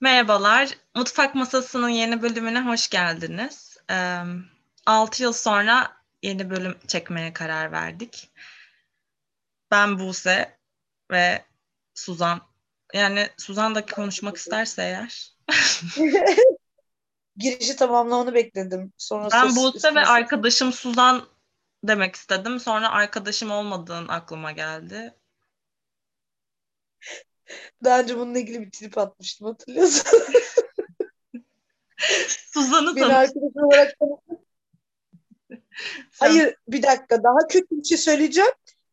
Merhabalar, Mutfak Masası'nın yeni bölümüne hoş geldiniz. Ee, 6 yıl sonra yeni bölüm çekmeye karar verdik. Ben Buse ve Suzan. Yani Suzan da konuşmak isterse eğer. Girişi tamamlamanı bekledim. Sonra ben Buse ve arkadaşım Suzan demek istedim. Sonra arkadaşım olmadığın aklıma geldi. Daha önce bununla ilgili bir trip atmıştım hatırlıyorsun. Suzan'ı Beni arkadaşım olarak Hayır bir dakika daha kötü bir şey söyleyeceğim.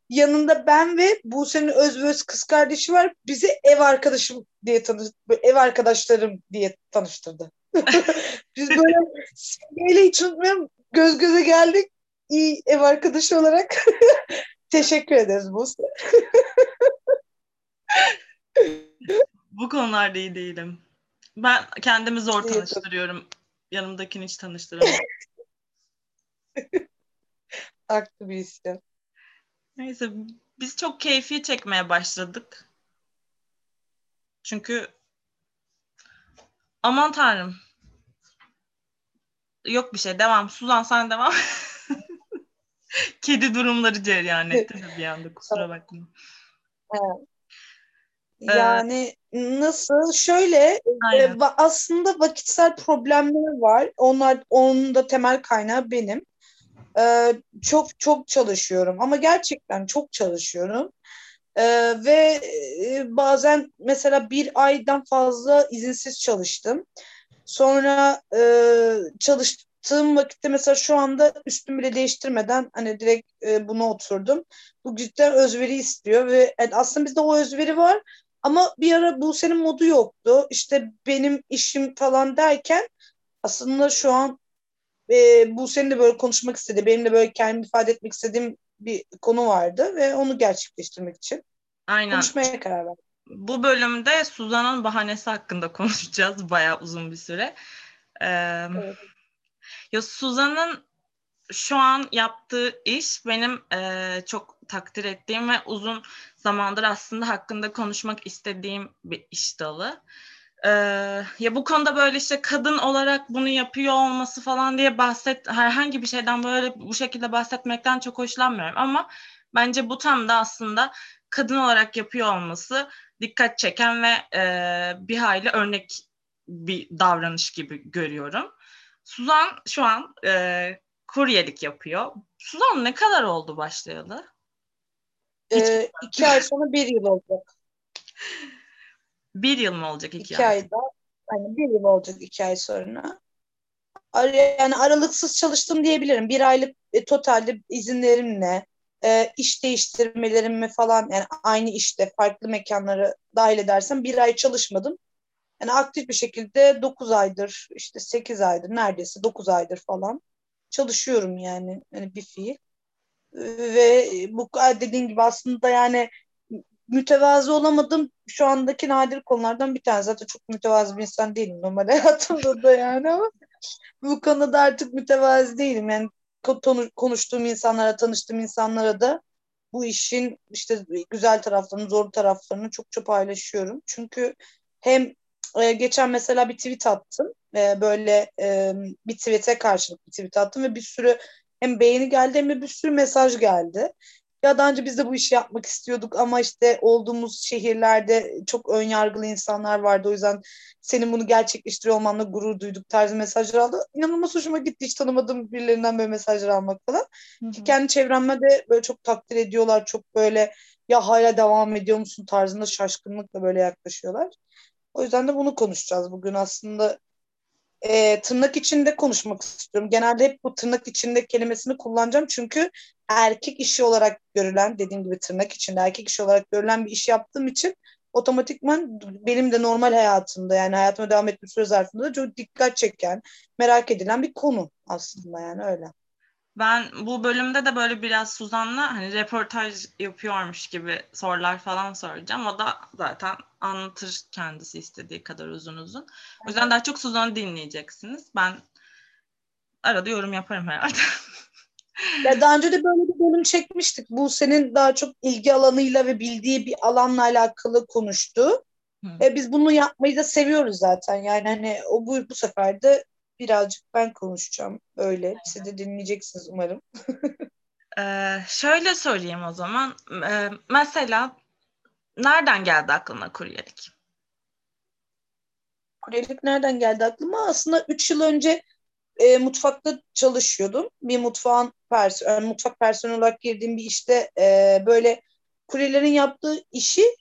Yanında ben ve Buse'nin öz kız kardeşi var. Bizi ev arkadaşım diye tanış ev arkadaşlarım diye tanıştırdı. Biz böyle simgeyle hiç unutmuyorum. Göz göze geldik. İyi ev arkadaşı olarak. Teşekkür ederiz Buse. Bu konularda iyi değilim. Ben kendimi zor tanıştırıyorum. Yanımdakini hiç tanıştıramıyorum. Haklı bir isyan. Neyse biz çok keyfi çekmeye başladık. Çünkü aman tanrım. Yok bir şey devam. Suzan sen devam. Kedi durumları cereyan etti bir anda kusura bakma. Evet. Yani nasıl? Şöyle e, aslında vakitsel problemler var. Onlar onun da temel kaynağı benim. E, çok çok çalışıyorum ama gerçekten çok çalışıyorum. E, ve e, bazen mesela bir aydan fazla izinsiz çalıştım. Sonra e, çalıştığım vakitte mesela şu anda üstümü bile değiştirmeden hani direkt e, buna oturdum. Bu cidden özveri istiyor ve yani aslında bizde o özveri var ama bir ara bu senin modu yoktu. İşte benim işim falan derken aslında şu an e, bu senin de böyle konuşmak istedi. Benim de böyle kendimi ifade etmek istediğim bir konu vardı ve onu gerçekleştirmek için Aynen. konuşmaya karar verdim. Bu bölümde Suzan'ın bahanesi hakkında konuşacağız bayağı uzun bir süre. Ee, evet. Ya Suzan'ın şu an yaptığı iş benim e, çok takdir ettiğim ve uzun zamandır aslında hakkında konuşmak istediğim bir iş dalı. Ee, ya bu konuda böyle işte kadın olarak bunu yapıyor olması falan diye bahset herhangi bir şeyden böyle bu şekilde bahsetmekten çok hoşlanmıyorum ama bence bu tam da aslında kadın olarak yapıyor olması dikkat çeken ve e, bir hayli örnek bir davranış gibi görüyorum. Suzan şu an e, kuryelik yapıyor. Suzan ne kadar oldu başlayalı? Ee, iki ay sonra bir yıl olacak. Bir yıl mı olacak iki, iki ay? ayda. Yani bir yıl olacak iki ay sonra. Yani aralıksız çalıştım diyebilirim. Bir aylık e, totalde izinlerimle, e, iş değiştirmelerimi falan yani aynı işte farklı mekanları dahil edersem bir ay çalışmadım. Yani aktif bir şekilde 9 aydır işte 8 aydır neredeyse 9 aydır falan çalışıyorum yani yani bir fiil. Ve bu dediğin gibi aslında yani mütevazı olamadım. Şu andaki nadir konulardan bir tane. Zaten çok mütevazı bir insan değilim normal hayatımda da yani ama bu konuda artık mütevazı değilim. Yani konuştuğum insanlara, tanıştığım insanlara da bu işin işte güzel taraflarını, zor taraflarını çok çok paylaşıyorum. Çünkü hem e, geçen mesela bir tweet attım. E, böyle e, bir tweet'e karşılık bir tweet attım ve bir sürü hem beğeni geldi hem bir sürü mesaj geldi. Ya daha önce biz de bu işi yapmak istiyorduk ama işte olduğumuz şehirlerde çok ön yargılı insanlar vardı. O yüzden senin bunu gerçekleştiriyor olmanla gurur duyduk tarzı mesajlar aldı. İnanılmaz hoşuma gitti hiç tanımadığım birilerinden böyle mesajlar almak falan. Hı hı. Ki kendi çevremde de böyle çok takdir ediyorlar. Çok böyle ya hala devam ediyor musun tarzında şaşkınlıkla böyle yaklaşıyorlar. O yüzden de bunu konuşacağız bugün aslında. E, tırnak içinde konuşmak istiyorum. Genelde hep bu tırnak içinde kelimesini kullanacağım çünkü erkek işi olarak görülen, dediğim gibi tırnak içinde erkek işi olarak görülen bir iş yaptığım için otomatikman benim de normal hayatımda yani hayatıma devam etme süre zarfında da çok dikkat çeken, merak edilen bir konu aslında yani öyle. Ben bu bölümde de böyle biraz Suzan'la hani reportaj yapıyormuş gibi sorular falan soracağım. O da zaten anlatır kendisi istediği kadar uzun uzun. O yüzden daha çok Suzan'ı dinleyeceksiniz. Ben arada yorum yaparım herhalde. Ya daha önce de böyle bir bölüm çekmiştik. Bu senin daha çok ilgi alanıyla ve bildiği bir alanla alakalı konuştu. E, biz bunu yapmayı da seviyoruz zaten. Yani hani o bu, bu sefer de birazcık ben konuşacağım. Öyle. Siz de dinleyeceksiniz umarım. ee, şöyle sorayım o zaman. Ee, mesela nereden geldi aklına kuryelik? Kuryelik nereden geldi aklıma? Aslında 3 yıl önce e, mutfakta çalışıyordum. Bir mutfağın pers yani mutfak personeli olarak girdiğim bir işte e, böyle kuryelerin yaptığı işi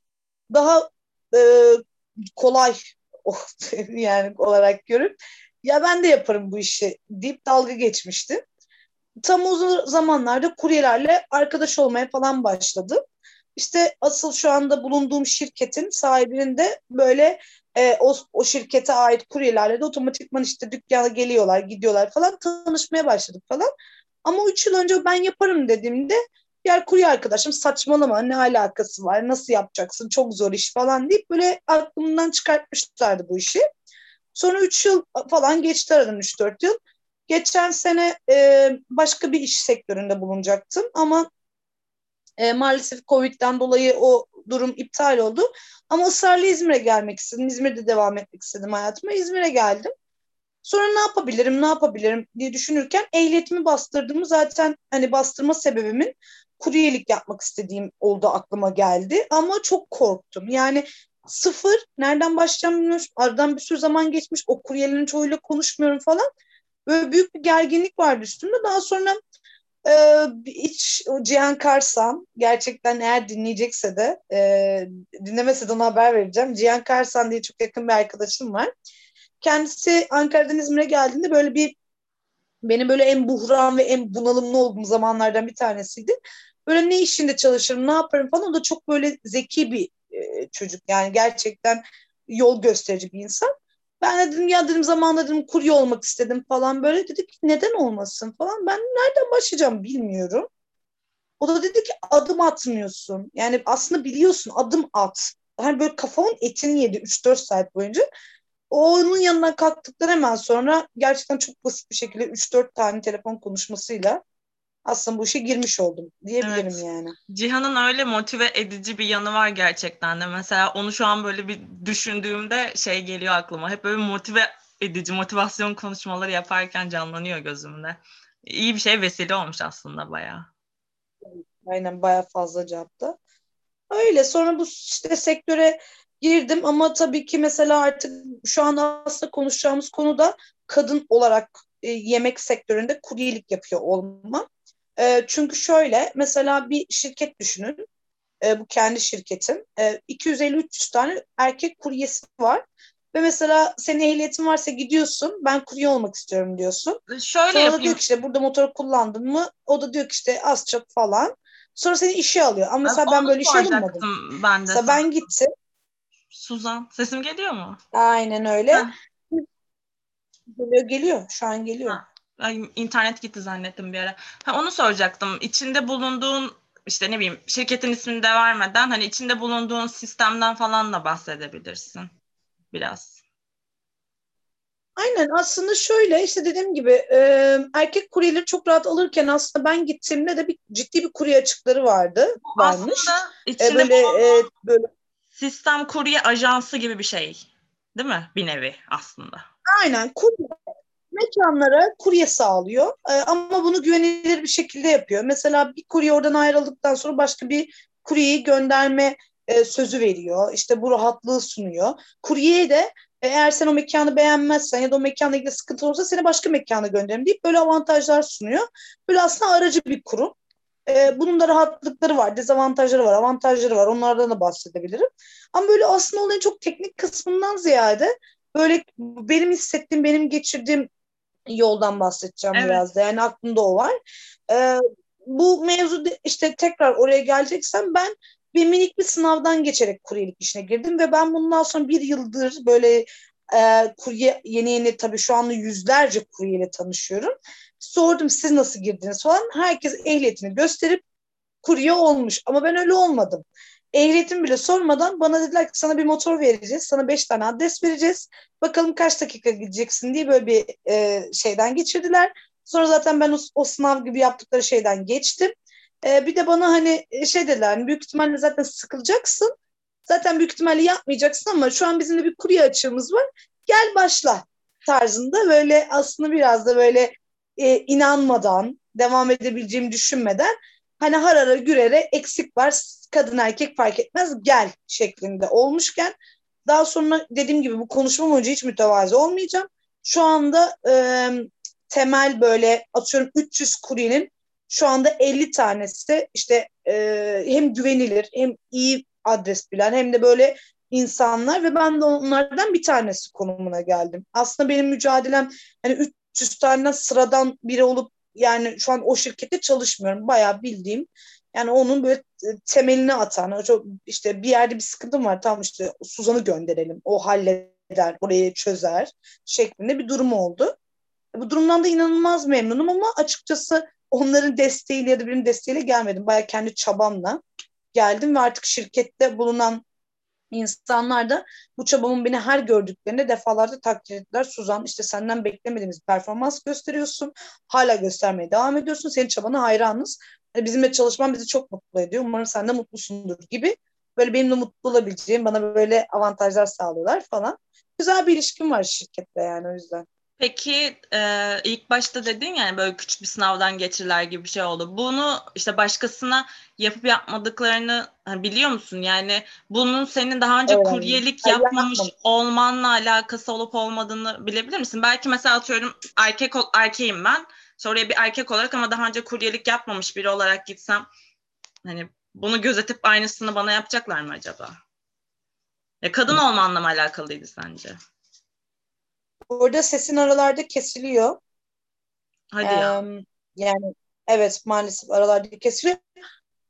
daha e, kolay oh, yani olarak görüp ya ben de yaparım bu işi deyip dalga geçmişti. Tam o zamanlarda kuryelerle arkadaş olmaya falan başladı. İşte asıl şu anda bulunduğum şirketin sahibinin de böyle e, o, o şirkete ait kuryelerle de otomatikman işte dükkana geliyorlar, gidiyorlar falan tanışmaya başladık falan. Ama üç yıl önce ben yaparım dediğimde diğer kurye arkadaşım saçmalama ne alakası var nasıl yapacaksın çok zor iş falan deyip böyle aklımdan çıkartmışlardı bu işi. Sonra 3 yıl falan geçti aradan 3-4 yıl. Geçen sene e, başka bir iş sektöründe bulunacaktım ama e, maalesef Covid'den dolayı o durum iptal oldu. Ama ısrarla İzmir'e gelmek istedim. İzmir'de devam etmek istedim hayatıma. İzmir'e geldim. Sonra ne yapabilirim, ne yapabilirim diye düşünürken ehliyetimi bastırdığımı zaten hani bastırma sebebimin kuryelik yapmak istediğim oldu aklıma geldi. Ama çok korktum. Yani sıfır, nereden başlayacağım bilmiyorum. Aradan bir sürü zaman geçmiş. O kuryelerin çoğuyla konuşmuyorum falan. Böyle büyük bir gerginlik vardı üstümde. Daha sonra e, hiç Cihan Karsan gerçekten eğer dinleyecekse de e, dinlemese de ona haber vereceğim. Cihan Karsan diye çok yakın bir arkadaşım var. Kendisi Ankara'dan İzmir'e geldiğinde böyle bir benim böyle en buhran ve en bunalımlı olduğum zamanlardan bir tanesiydi. Böyle ne işinde çalışırım, ne yaparım falan. O da çok böyle zeki bir e, çocuk. Yani gerçekten yol gösterici bir insan. Ben dedim ya dedim zamanında dedim kurye olmak istedim falan böyle dedik neden olmasın falan. Ben nereden başlayacağım bilmiyorum. O da dedi ki adım atmıyorsun. Yani aslında biliyorsun adım at. Hani böyle kafamın etini yedi 3-4 saat boyunca. Onun yanından kalktıktan hemen sonra gerçekten çok basit bir şekilde 3-4 tane telefon konuşmasıyla aslında bu işe girmiş oldum diyebilirim evet. yani. Cihan'ın öyle motive edici bir yanı var gerçekten de. Mesela onu şu an böyle bir düşündüğümde şey geliyor aklıma. Hep böyle motive edici, motivasyon konuşmaları yaparken canlanıyor gözümde. İyi bir şey vesile olmuş aslında bayağı. Aynen bayağı fazla cevaptı. Öyle sonra bu işte sektöre girdim ama tabii ki mesela artık şu an aslında konuşacağımız konuda kadın olarak e, yemek sektöründe kuryelik yapıyor olmam. E, çünkü şöyle mesela bir şirket düşünün. E, bu kendi şirketin. E, 250-300 tane erkek kuryesi var. Ve mesela senin ehliyetin varsa gidiyorsun ben kurye olmak istiyorum diyorsun. Şöyle Sonra yapayım. diyor ki işte burada motor kullandın mı? O da diyor ki işte az çok falan. Sonra seni işe alıyor. Ama mesela ben, ben böyle işe alınmadım. Ben de mesela ben gittim. Suzan sesim geliyor mu? Aynen öyle. Ha. Geliyor, geliyor. Şu an geliyor. Ha. Ay, internet gitti zannettim bir ara. Ha, onu soracaktım. İçinde bulunduğun işte ne bileyim şirketin ismini de vermeden hani içinde bulunduğun sistemden falan da bahsedebilirsin biraz. Aynen aslında şöyle işte dediğim gibi e, erkek kuryeleri çok rahat alırken aslında ben gittiğimde de bir ciddi bir kurye açıkları vardı. Varmış. Aslında içinde e, böyle, e, böyle sistem kurye ajansı gibi bir şey değil mi? Bir nevi aslında. Aynen kurye mekanlara kurye sağlıyor e, ama bunu güvenilir bir şekilde yapıyor. Mesela bir kurye oradan ayrıldıktan sonra başka bir kuryeyi gönderme e, sözü veriyor. İşte bu rahatlığı sunuyor. Kuryeye de eğer sen o mekanı beğenmezsen ya da o mekanla ilgili sıkıntı olursa seni başka mekana gönderim deyip böyle avantajlar sunuyor. Böyle aslında aracı bir kurum. Ee, bunun da rahatlıkları var, dezavantajları var, avantajları var. Onlardan da bahsedebilirim. Ama böyle aslında olayın çok teknik kısmından ziyade böyle benim hissettiğim, benim geçirdiğim yoldan bahsedeceğim evet. biraz da. Yani aklımda o var. Ee, bu mevzu işte tekrar oraya geleceksem ben bir minik bir sınavdan geçerek kuryelik işine girdim ve ben bundan sonra bir yıldır böyle e, kurye yeni yeni tabii şu anda yüzlerce kuryeyle tanışıyorum. Sordum siz nasıl girdiniz falan. Herkes ehliyetini gösterip kurye olmuş ama ben öyle olmadım. Ehliyetim bile sormadan bana dediler ki sana bir motor vereceğiz. Sana beş tane adres vereceğiz. Bakalım kaç dakika gideceksin diye böyle bir e, şeyden geçirdiler. Sonra zaten ben o, o sınav gibi yaptıkları şeyden geçtim. E, bir de bana hani e, şey dediler hani büyük ihtimalle zaten sıkılacaksın. Zaten büyük ihtimalle yapmayacaksın ama şu an bizim de bir kurye açığımız var. Gel başla tarzında böyle aslında biraz da böyle e, inanmadan devam edebileceğimi düşünmeden hani harara gürere eksik var kadın erkek fark etmez gel şeklinde olmuşken daha sonra dediğim gibi bu konuşma boyunca hiç mütevazi olmayacağım. Şu anda e, temel böyle atıyorum 300 kuryenin şu anda 50 tanesi işte e, hem güvenilir hem iyi adres bilen hem de böyle insanlar ve ben de onlardan bir tanesi konumuna geldim. Aslında benim mücadelem hani 300 tane sıradan biri olup yani şu an o şirkette çalışmıyorum. Bayağı bildiğim yani onun böyle temelini atan çok işte bir yerde bir sıkıntım var tamam işte Suzan'ı gönderelim. O halleder, orayı çözer şeklinde bir durum oldu. Bu durumdan da inanılmaz memnunum ama açıkçası onların desteğiyle ya da benim desteğiyle gelmedim. Bayağı kendi çabamla geldim ve artık şirkette bulunan insanlar da bu çabamın beni her gördüklerinde defalarda takdir ettiler. Suzan işte senden beklemediğimiz performans gösteriyorsun. Hala göstermeye devam ediyorsun. Senin çabana hayranız. Yani bizimle çalışman bizi çok mutlu ediyor. Umarım sen de mutlusundur gibi. Böyle benimle mutlu olabileceğim, bana böyle avantajlar sağlıyorlar falan. Güzel bir ilişkim var şirkette yani o yüzden. Peki e, ilk başta dedin yani böyle küçük bir sınavdan geçirler gibi bir şey oldu. Bunu işte başkasına yapıp yapmadıklarını biliyor musun? Yani bunun senin daha önce Öğrendim. kuryelik yapmamış Hayır, olmanla alakası olup olmadığını bilebilir misin? Belki mesela atıyorum erkek erkeğim ben. Sonra bir erkek olarak ama daha önce kuryelik yapmamış biri olarak gitsem hani bunu gözetip aynısını bana yapacaklar mı acaba? Ya kadın olmanla mı alakalıydı sence? Burada sesin aralarda kesiliyor. Hadi ee, ya. Yani evet maalesef aralarda kesiliyor.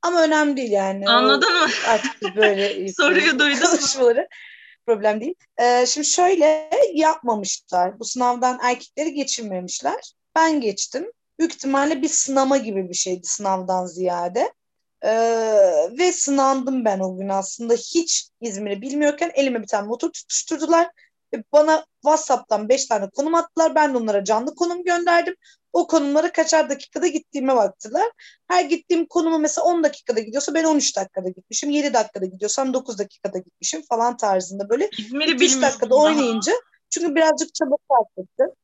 Ama önemli değil yani. Anladın o, mı? Artık böyle soruyu duydum. Konuşmaları problem değil. Ee, şimdi şöyle yapmamışlar. Bu sınavdan erkekleri geçirmemişler. Ben geçtim. Büyük ihtimalle bir sınama gibi bir şeydi sınavdan ziyade. Ee, ve sınandım ben o gün aslında. Hiç İzmir'i bilmiyorken elime bir tane motor tutuşturdular bana WhatsApp'tan 5 tane konum attılar. Ben de onlara canlı konum gönderdim. O konumlara kaçar dakikada gittiğime baktılar. Her gittiğim konumu mesela 10 dakikada gidiyorsa ben 13 dakikada gitmişim. 7 dakikada gidiyorsam 9 dakikada gitmişim falan tarzında böyle. İzmir'i 3 dakikada oynayınca çünkü birazcık çaba sarf ettim.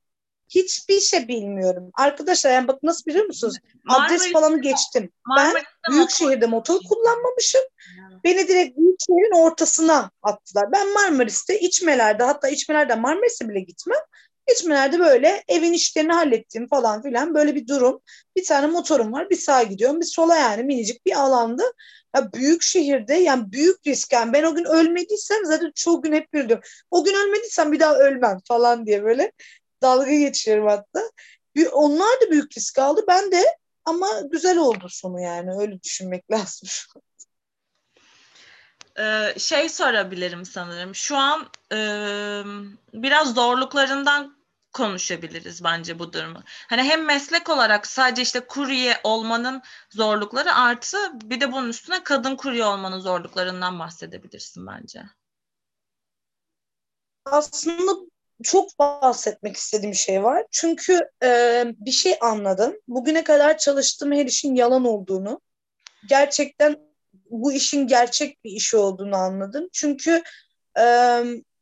Hiçbir şey bilmiyorum. Arkadaşlar yani bak nasıl biliyor musunuz? Adres falanı geçtim. ben büyük şehirde motor kullanmamışım. Beni direkt büyük şehrin ortasına attılar. Ben Marmaris'te içmelerde hatta içmelerde Marmaris'e bile gitmem. İçmelerde böyle evin işlerini hallettim falan filan böyle bir durum. Bir tane motorum var bir sağa gidiyorum bir sola yani minicik bir alanda. Ya büyük şehirde yani büyük risk yani ben o gün ölmediysem zaten çoğu gün hep biliyorum. O gün ölmediysem bir daha ölmem falan diye böyle dalga geçiyorum hatta. Onlar da büyük risk aldı. Ben de ama güzel oldu sonu yani öyle düşünmek lazım. Ee, şey sorabilirim sanırım. Şu an e, biraz zorluklarından konuşabiliriz bence bu durumu. Hani hem meslek olarak sadece işte kurye olmanın zorlukları artı bir de bunun üstüne kadın kurye olmanın zorluklarından bahsedebilirsin bence. Aslında çok bahsetmek istediğim şey var. Çünkü e, bir şey anladım. Bugüne kadar çalıştığım her işin yalan olduğunu, gerçekten bu işin gerçek bir iş olduğunu anladım. Çünkü e,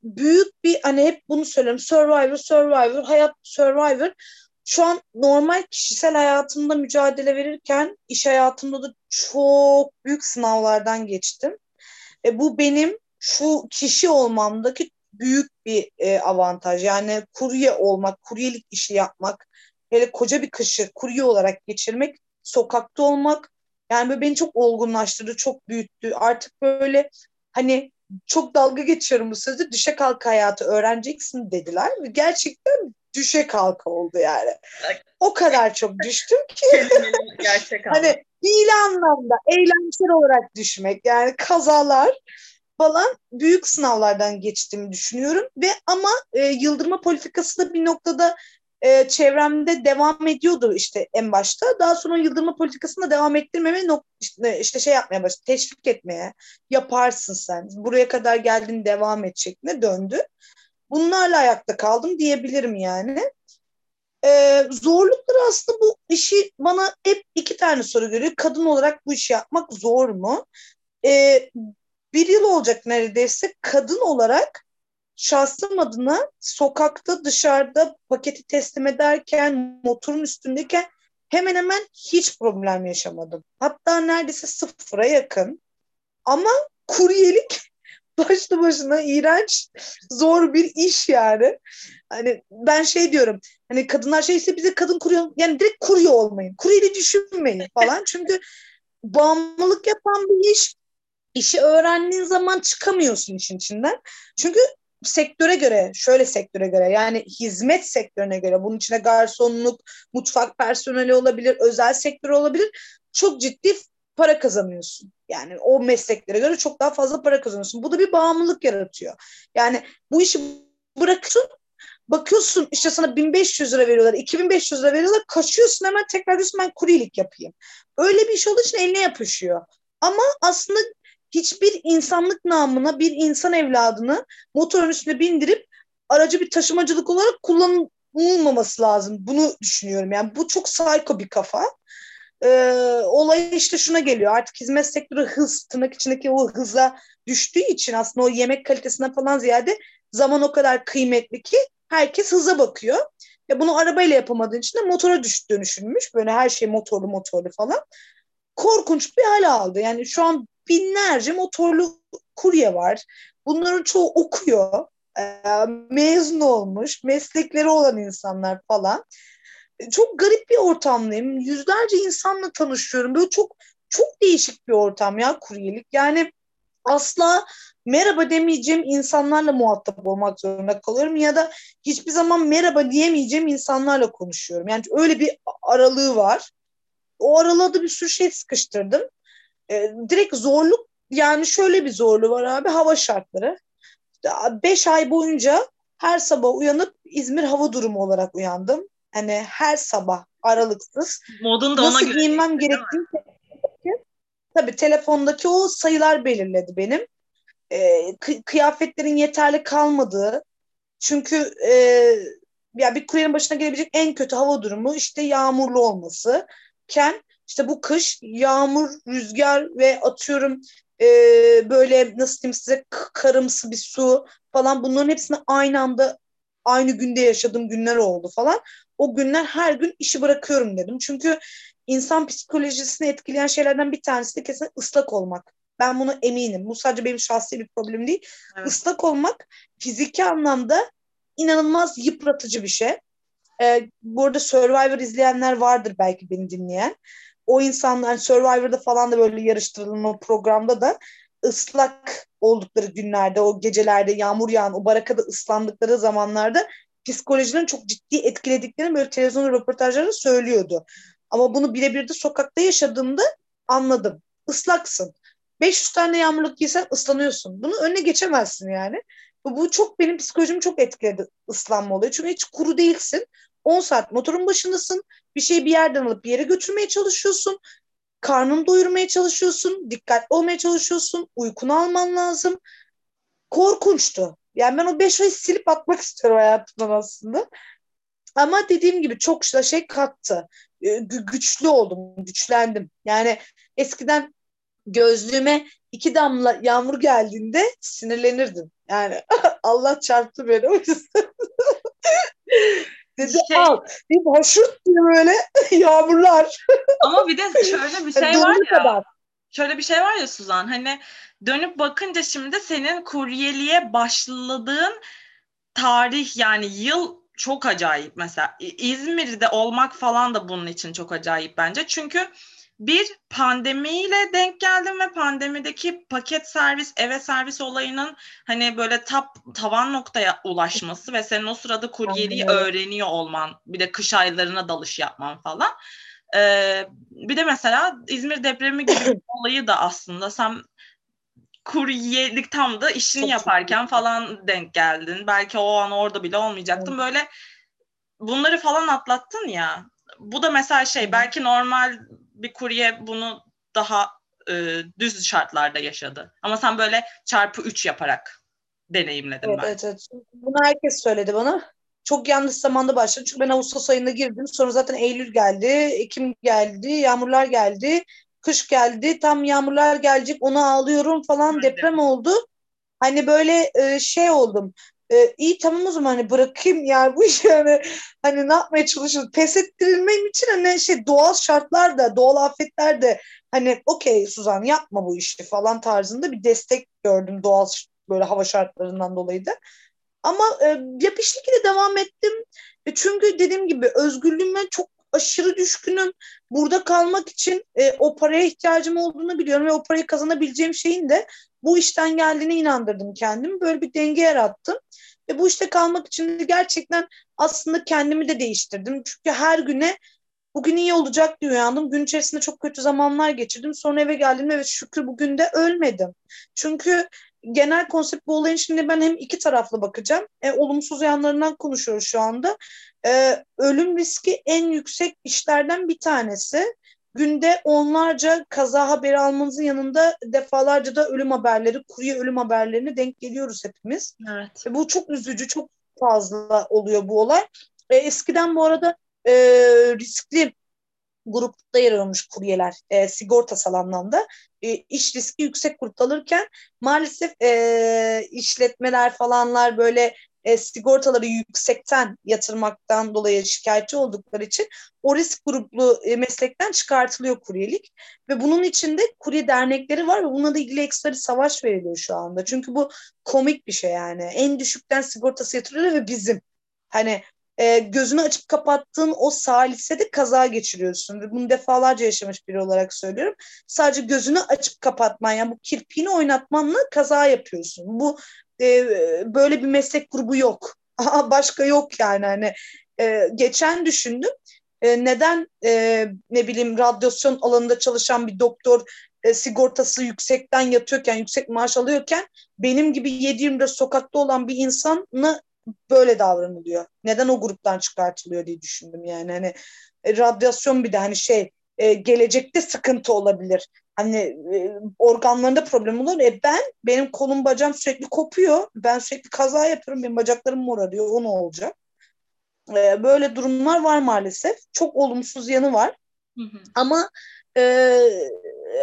büyük bir hani hep bunu söylüyorum. Survivor, Survivor, hayat Survivor. Şu an normal kişisel hayatımda mücadele verirken iş hayatımda da çok büyük sınavlardan geçtim. E, bu benim şu kişi olmamdaki büyük bir e, avantaj. Yani kurye olmak, kuryelik işi yapmak, hele koca bir kışı kurye olarak geçirmek, sokakta olmak yani böyle beni çok olgunlaştırdı, çok büyüttü. Artık böyle hani çok dalga geçiyorum bu sözü. Düşe kalka hayatı öğreneceksin dediler. Gerçekten düşe kalka oldu yani. O kadar çok düştüm ki. Gerçek hani değil anlamda eğlenceli olarak düşmek yani kazalar falan büyük sınavlardan geçtiğimi düşünüyorum ve ama e, yıldırma politikası da bir noktada e, çevremde devam ediyordu işte en başta. Daha sonra yıldırma politikasını da devam ettirmeme işte, işte şey yapmaya başladı. Teşvik etmeye. Yaparsın sen. Buraya kadar geldin devam et şeklinde döndü. Bunlarla ayakta kaldım diyebilirim yani. Ee, zorlukları aslında bu işi bana hep iki tane soru görüyor. Kadın olarak bu işi yapmak zor mu? Ee, bir yıl olacak neredeyse kadın olarak şahsım adına sokakta dışarıda paketi teslim ederken motorun üstündeyken hemen hemen hiç problem yaşamadım. Hatta neredeyse sıfıra yakın. Ama kuryelik başlı başına iğrenç, zor bir iş yani. Hani ben şey diyorum. Hani kadınlar şeyse bize kadın kurye yani direkt kurye olmayın. Kuryeli düşünmeyin falan. Çünkü bağımlılık yapan bir iş. İşi öğrendiğin zaman çıkamıyorsun işin içinden. Çünkü sektöre göre, şöyle sektöre göre yani hizmet sektörüne göre bunun içine garsonluk, mutfak personeli olabilir, özel sektör olabilir. Çok ciddi para kazanıyorsun. Yani o mesleklere göre çok daha fazla para kazanıyorsun. Bu da bir bağımlılık yaratıyor. Yani bu işi bırakıyorsun bakıyorsun işte sana 1500 lira veriyorlar, 2500 lira veriyorlar, kaçıyorsun hemen tekrar diyorsun ben kuryelik yapayım. Öyle bir iş olduğu için eline yapışıyor. Ama aslında hiçbir insanlık namına bir insan evladını motorun üstüne bindirip aracı bir taşımacılık olarak kullanılmaması lazım. Bunu düşünüyorum. Yani bu çok psycho bir kafa. Ee, olay işte şuna geliyor. Artık hizmet sektörü hız, tırnak içindeki o hıza düştüğü için aslında o yemek kalitesinden falan ziyade zaman o kadar kıymetli ki herkes hıza bakıyor. Ya bunu arabayla yapamadığın için de motora düş dönüşülmüş. Böyle her şey motorlu motorlu falan. Korkunç bir hal aldı. Yani şu an binlerce motorlu kurye var. Bunların çoğu okuyor. E, mezun olmuş, meslekleri olan insanlar falan. Çok garip bir ortamdayım. Yüzlerce insanla tanışıyorum. Böyle çok çok değişik bir ortam ya kuryelik. Yani asla merhaba demeyeceğim insanlarla muhatap olmak zorunda kalıyorum ya da hiçbir zaman merhaba diyemeyeceğim insanlarla konuşuyorum. Yani öyle bir aralığı var. O aralığa da bir sürü şey sıkıştırdım. E, direkt zorluk yani şöyle bir zorluğu var abi hava şartları. Beş ay boyunca her sabah uyanıp İzmir hava durumu olarak uyandım. Hani her sabah aralıksız. Modun da ona Nasıl göre. giyinmem gerektiğini tabii telefondaki o sayılar belirledi benim. E, kıyafetlerin yeterli kalmadığı. Çünkü e, ya bir kuryenin başına gelebilecek en kötü hava durumu işte yağmurlu olması. Ken işte bu kış yağmur, rüzgar ve atıyorum e, böyle nasıl diyeyim size karımsı bir su falan bunların hepsini aynı anda aynı günde yaşadığım günler oldu falan. O günler her gün işi bırakıyorum dedim. Çünkü insan psikolojisini etkileyen şeylerden bir tanesi de kesin ıslak olmak. Ben bunu eminim. Bu sadece benim şahsi bir problem değil. Evet. Islak olmak fiziki anlamda inanılmaz yıpratıcı bir şey. Ee, bu arada Survivor izleyenler vardır belki beni dinleyen o insanlar Survivor'da falan da böyle yarıştırılma programda da ıslak oldukları günlerde, o gecelerde yağmur yağan, o barakada ıslandıkları zamanlarda psikolojinin çok ciddi etkilediklerini böyle televizyon röportajlarında söylüyordu. Ama bunu birebir de sokakta yaşadığımda anladım. Islaksın. 500 tane yağmurluk giysen ıslanıyorsun. Bunu önüne geçemezsin yani. Bu, çok benim psikolojimi çok etkiledi ıslanma oluyor. Çünkü hiç kuru değilsin. 10 saat motorun başındasın. Bir şeyi bir yerden alıp bir yere götürmeye çalışıyorsun. Karnını doyurmaya çalışıyorsun. Dikkatli olmaya çalışıyorsun. Uykunu alman lazım. Korkunçtu. Yani ben o 5 ayı silip atmak istiyorum hayatımdan aslında. Ama dediğim gibi çok şey kattı. Ee, güçlü oldum, güçlendim. Yani eskiden gözlüğüme iki damla yağmur geldiğinde sinirlenirdim. Yani Allah çarptı beni o yüzden. Dedi şey, al. Bir haşırt diye böyle yağmurlar. Ama bir de şöyle bir şey var ya. Kadar. Şöyle bir şey var ya Suzan. Hani dönüp bakınca şimdi senin kuryeliğe başladığın tarih yani yıl çok acayip mesela. İzmir'de olmak falan da bunun için çok acayip bence. Çünkü bir pandemiyle denk geldim ve pandemideki paket servis, eve servis olayının hani böyle tap tavan noktaya ulaşması ve senin o sırada kuryeliği öğreniyor olman, bir de kış aylarına dalış yapman falan. Ee, bir de mesela İzmir depremi gibi olayı da aslında sen kuryelik tam da işini yaparken falan denk geldin. Belki o an orada bile olmayacaktın. Böyle bunları falan atlattın ya. Bu da mesela şey belki normal bir kurye bunu daha e, düz şartlarda yaşadı. Ama sen böyle çarpı 3 yaparak deneyimledin evet, ben. Evet, evet. Bunu herkes söyledi bana. Çok yanlış zamanda başladı. Çünkü ben Ağustos ayında girdim. Sonra zaten Eylül geldi, Ekim geldi, yağmurlar geldi. kış geldi tam yağmurlar gelecek onu ağlıyorum falan Aynen. deprem oldu. Hani böyle e, şey oldum e, iyi tamam o zaman hani bırakayım ya bu işi yani hani ne yapmaya çalışıyoruz pes ettirilmem için hani şey doğal şartlar da doğal afetler de hani okey Suzan yapma bu işi falan tarzında bir destek gördüm doğal böyle hava şartlarından dolayı da. Ama e, ya bir şekilde devam ettim. E, çünkü dediğim gibi özgürlüğüme çok aşırı düşkünüm. Burada kalmak için e, o paraya ihtiyacım olduğunu biliyorum ve o parayı kazanabileceğim şeyin de bu işten geldiğine inandırdım kendimi. Böyle bir denge yarattım. Ve bu işte kalmak için de gerçekten aslında kendimi de değiştirdim. Çünkü her güne bugün iyi olacak diye uyandım. Gün içerisinde çok kötü zamanlar geçirdim. Sonra eve geldim ve şükür bugün de ölmedim. Çünkü genel konsept bu olayın şimdi ben hem iki taraflı bakacağım. E, olumsuz yanlarından konuşuyoruz şu anda. E, ölüm riski en yüksek işlerden bir tanesi. Günde onlarca kaza haberi almanızın yanında defalarca da ölüm haberleri, kurye ölüm haberlerine denk geliyoruz hepimiz. Evet. E, bu çok üzücü, çok fazla oluyor bu olay. E, eskiden bu arada e, riskli grupta yer alıyormuş kuryeler e, sigortasal anlamda. E, iş riski yüksek grupta alırken maalesef e, işletmeler falanlar böyle e, sigortaları yüksekten yatırmaktan dolayı şikayetçi oldukları için o risk gruplu e, meslekten çıkartılıyor kuryelik. Ve bunun içinde kurye dernekleri var ve bununla da ilgili ekstra bir savaş veriliyor şu anda. Çünkü bu komik bir şey yani. En düşükten sigortası yatırılıyor ve bizim. Hani e, gözünü açıp kapattığın o salisede kaza geçiriyorsun. Ve bunu defalarca yaşamış biri olarak söylüyorum. Sadece gözünü açıp kapatman yani bu kirpiğini oynatmanla kaza yapıyorsun. Bu e, böyle bir meslek grubu yok. Başka yok yani hani e, geçen düşündüm. E, neden e, ne bileyim radyasyon alanında çalışan bir doktor e, sigortası yüksekten yatıyorken, yüksek maaş alıyorken benim gibi 7-24 sokakta olan bir insanla böyle davranılıyor. Neden o gruptan çıkartılıyor diye düşündüm yani. Hani e, radyasyon bir de hani şey e, gelecekte sıkıntı olabilir. Hani e, organlarında problem olur. E ben benim kolum bacağım sürekli kopuyor. Ben sürekli kaza yapıyorum. Benim bacaklarım morarıyor. O ne olacak? E, böyle durumlar var maalesef. Çok olumsuz yanı var. Hı hı. Ama e,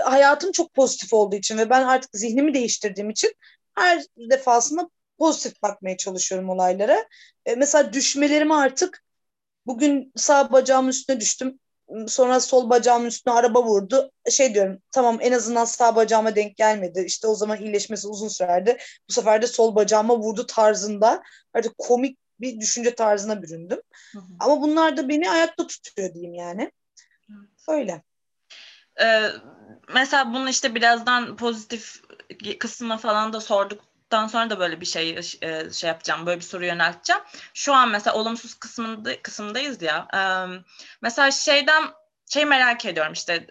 hayatım çok pozitif olduğu için ve ben artık zihnimi değiştirdiğim için her defasında pozitif bakmaya çalışıyorum olaylara. E, mesela düşmelerimi artık bugün sağ bacağımın üstüne düştüm. Sonra sol bacağımın üstüne araba vurdu. Şey diyorum tamam en azından sağ bacağıma denk gelmedi. İşte o zaman iyileşmesi uzun sürerdi. Bu sefer de sol bacağıma vurdu tarzında. Artık komik bir düşünce tarzına büründüm. Hı hı. Ama bunlar da beni ayakta tutuyor diyeyim yani. Evet. Öyle. Ee, mesela bunu işte birazdan pozitif kısmına falan da sorduk Daha sonra da böyle bir şey e, şey yapacağım, böyle bir soru yönelteceğim. Şu an mesela olumsuz kısmında kısımdayız ya. Mesela şeyden şey merak ediyorum işte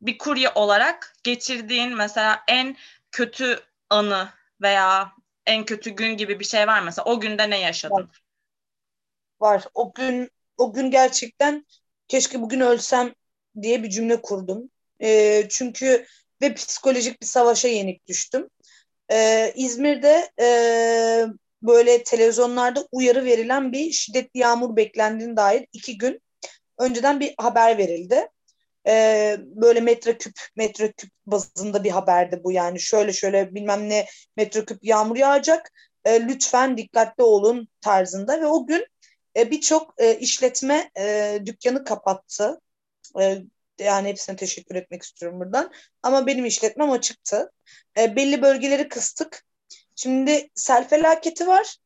bir kurye olarak geçirdiğin mesela en kötü anı veya en kötü gün gibi bir şey var mesela o günde ne yaşadın? Var. var. O gün o gün gerçekten keşke bugün ölsem diye bir cümle kurdum. E, çünkü ve psikolojik bir savaşa yenik düştüm. E, İzmir'de e, böyle televizyonlarda uyarı verilen bir şiddetli yağmur beklendiğine dair iki gün önceden bir haber verildi. Ee, böyle metreküp metreküp bazında bir haberdi bu yani şöyle şöyle bilmem ne metreküp yağmur yağacak e, lütfen dikkatli olun tarzında ve o gün e, birçok e, işletme e, dükkanı kapattı. E, yani hepsine teşekkür etmek istiyorum buradan. Ama benim işletmem açıktı. E, belli bölgeleri kıstık. Şimdi sel felaketi var.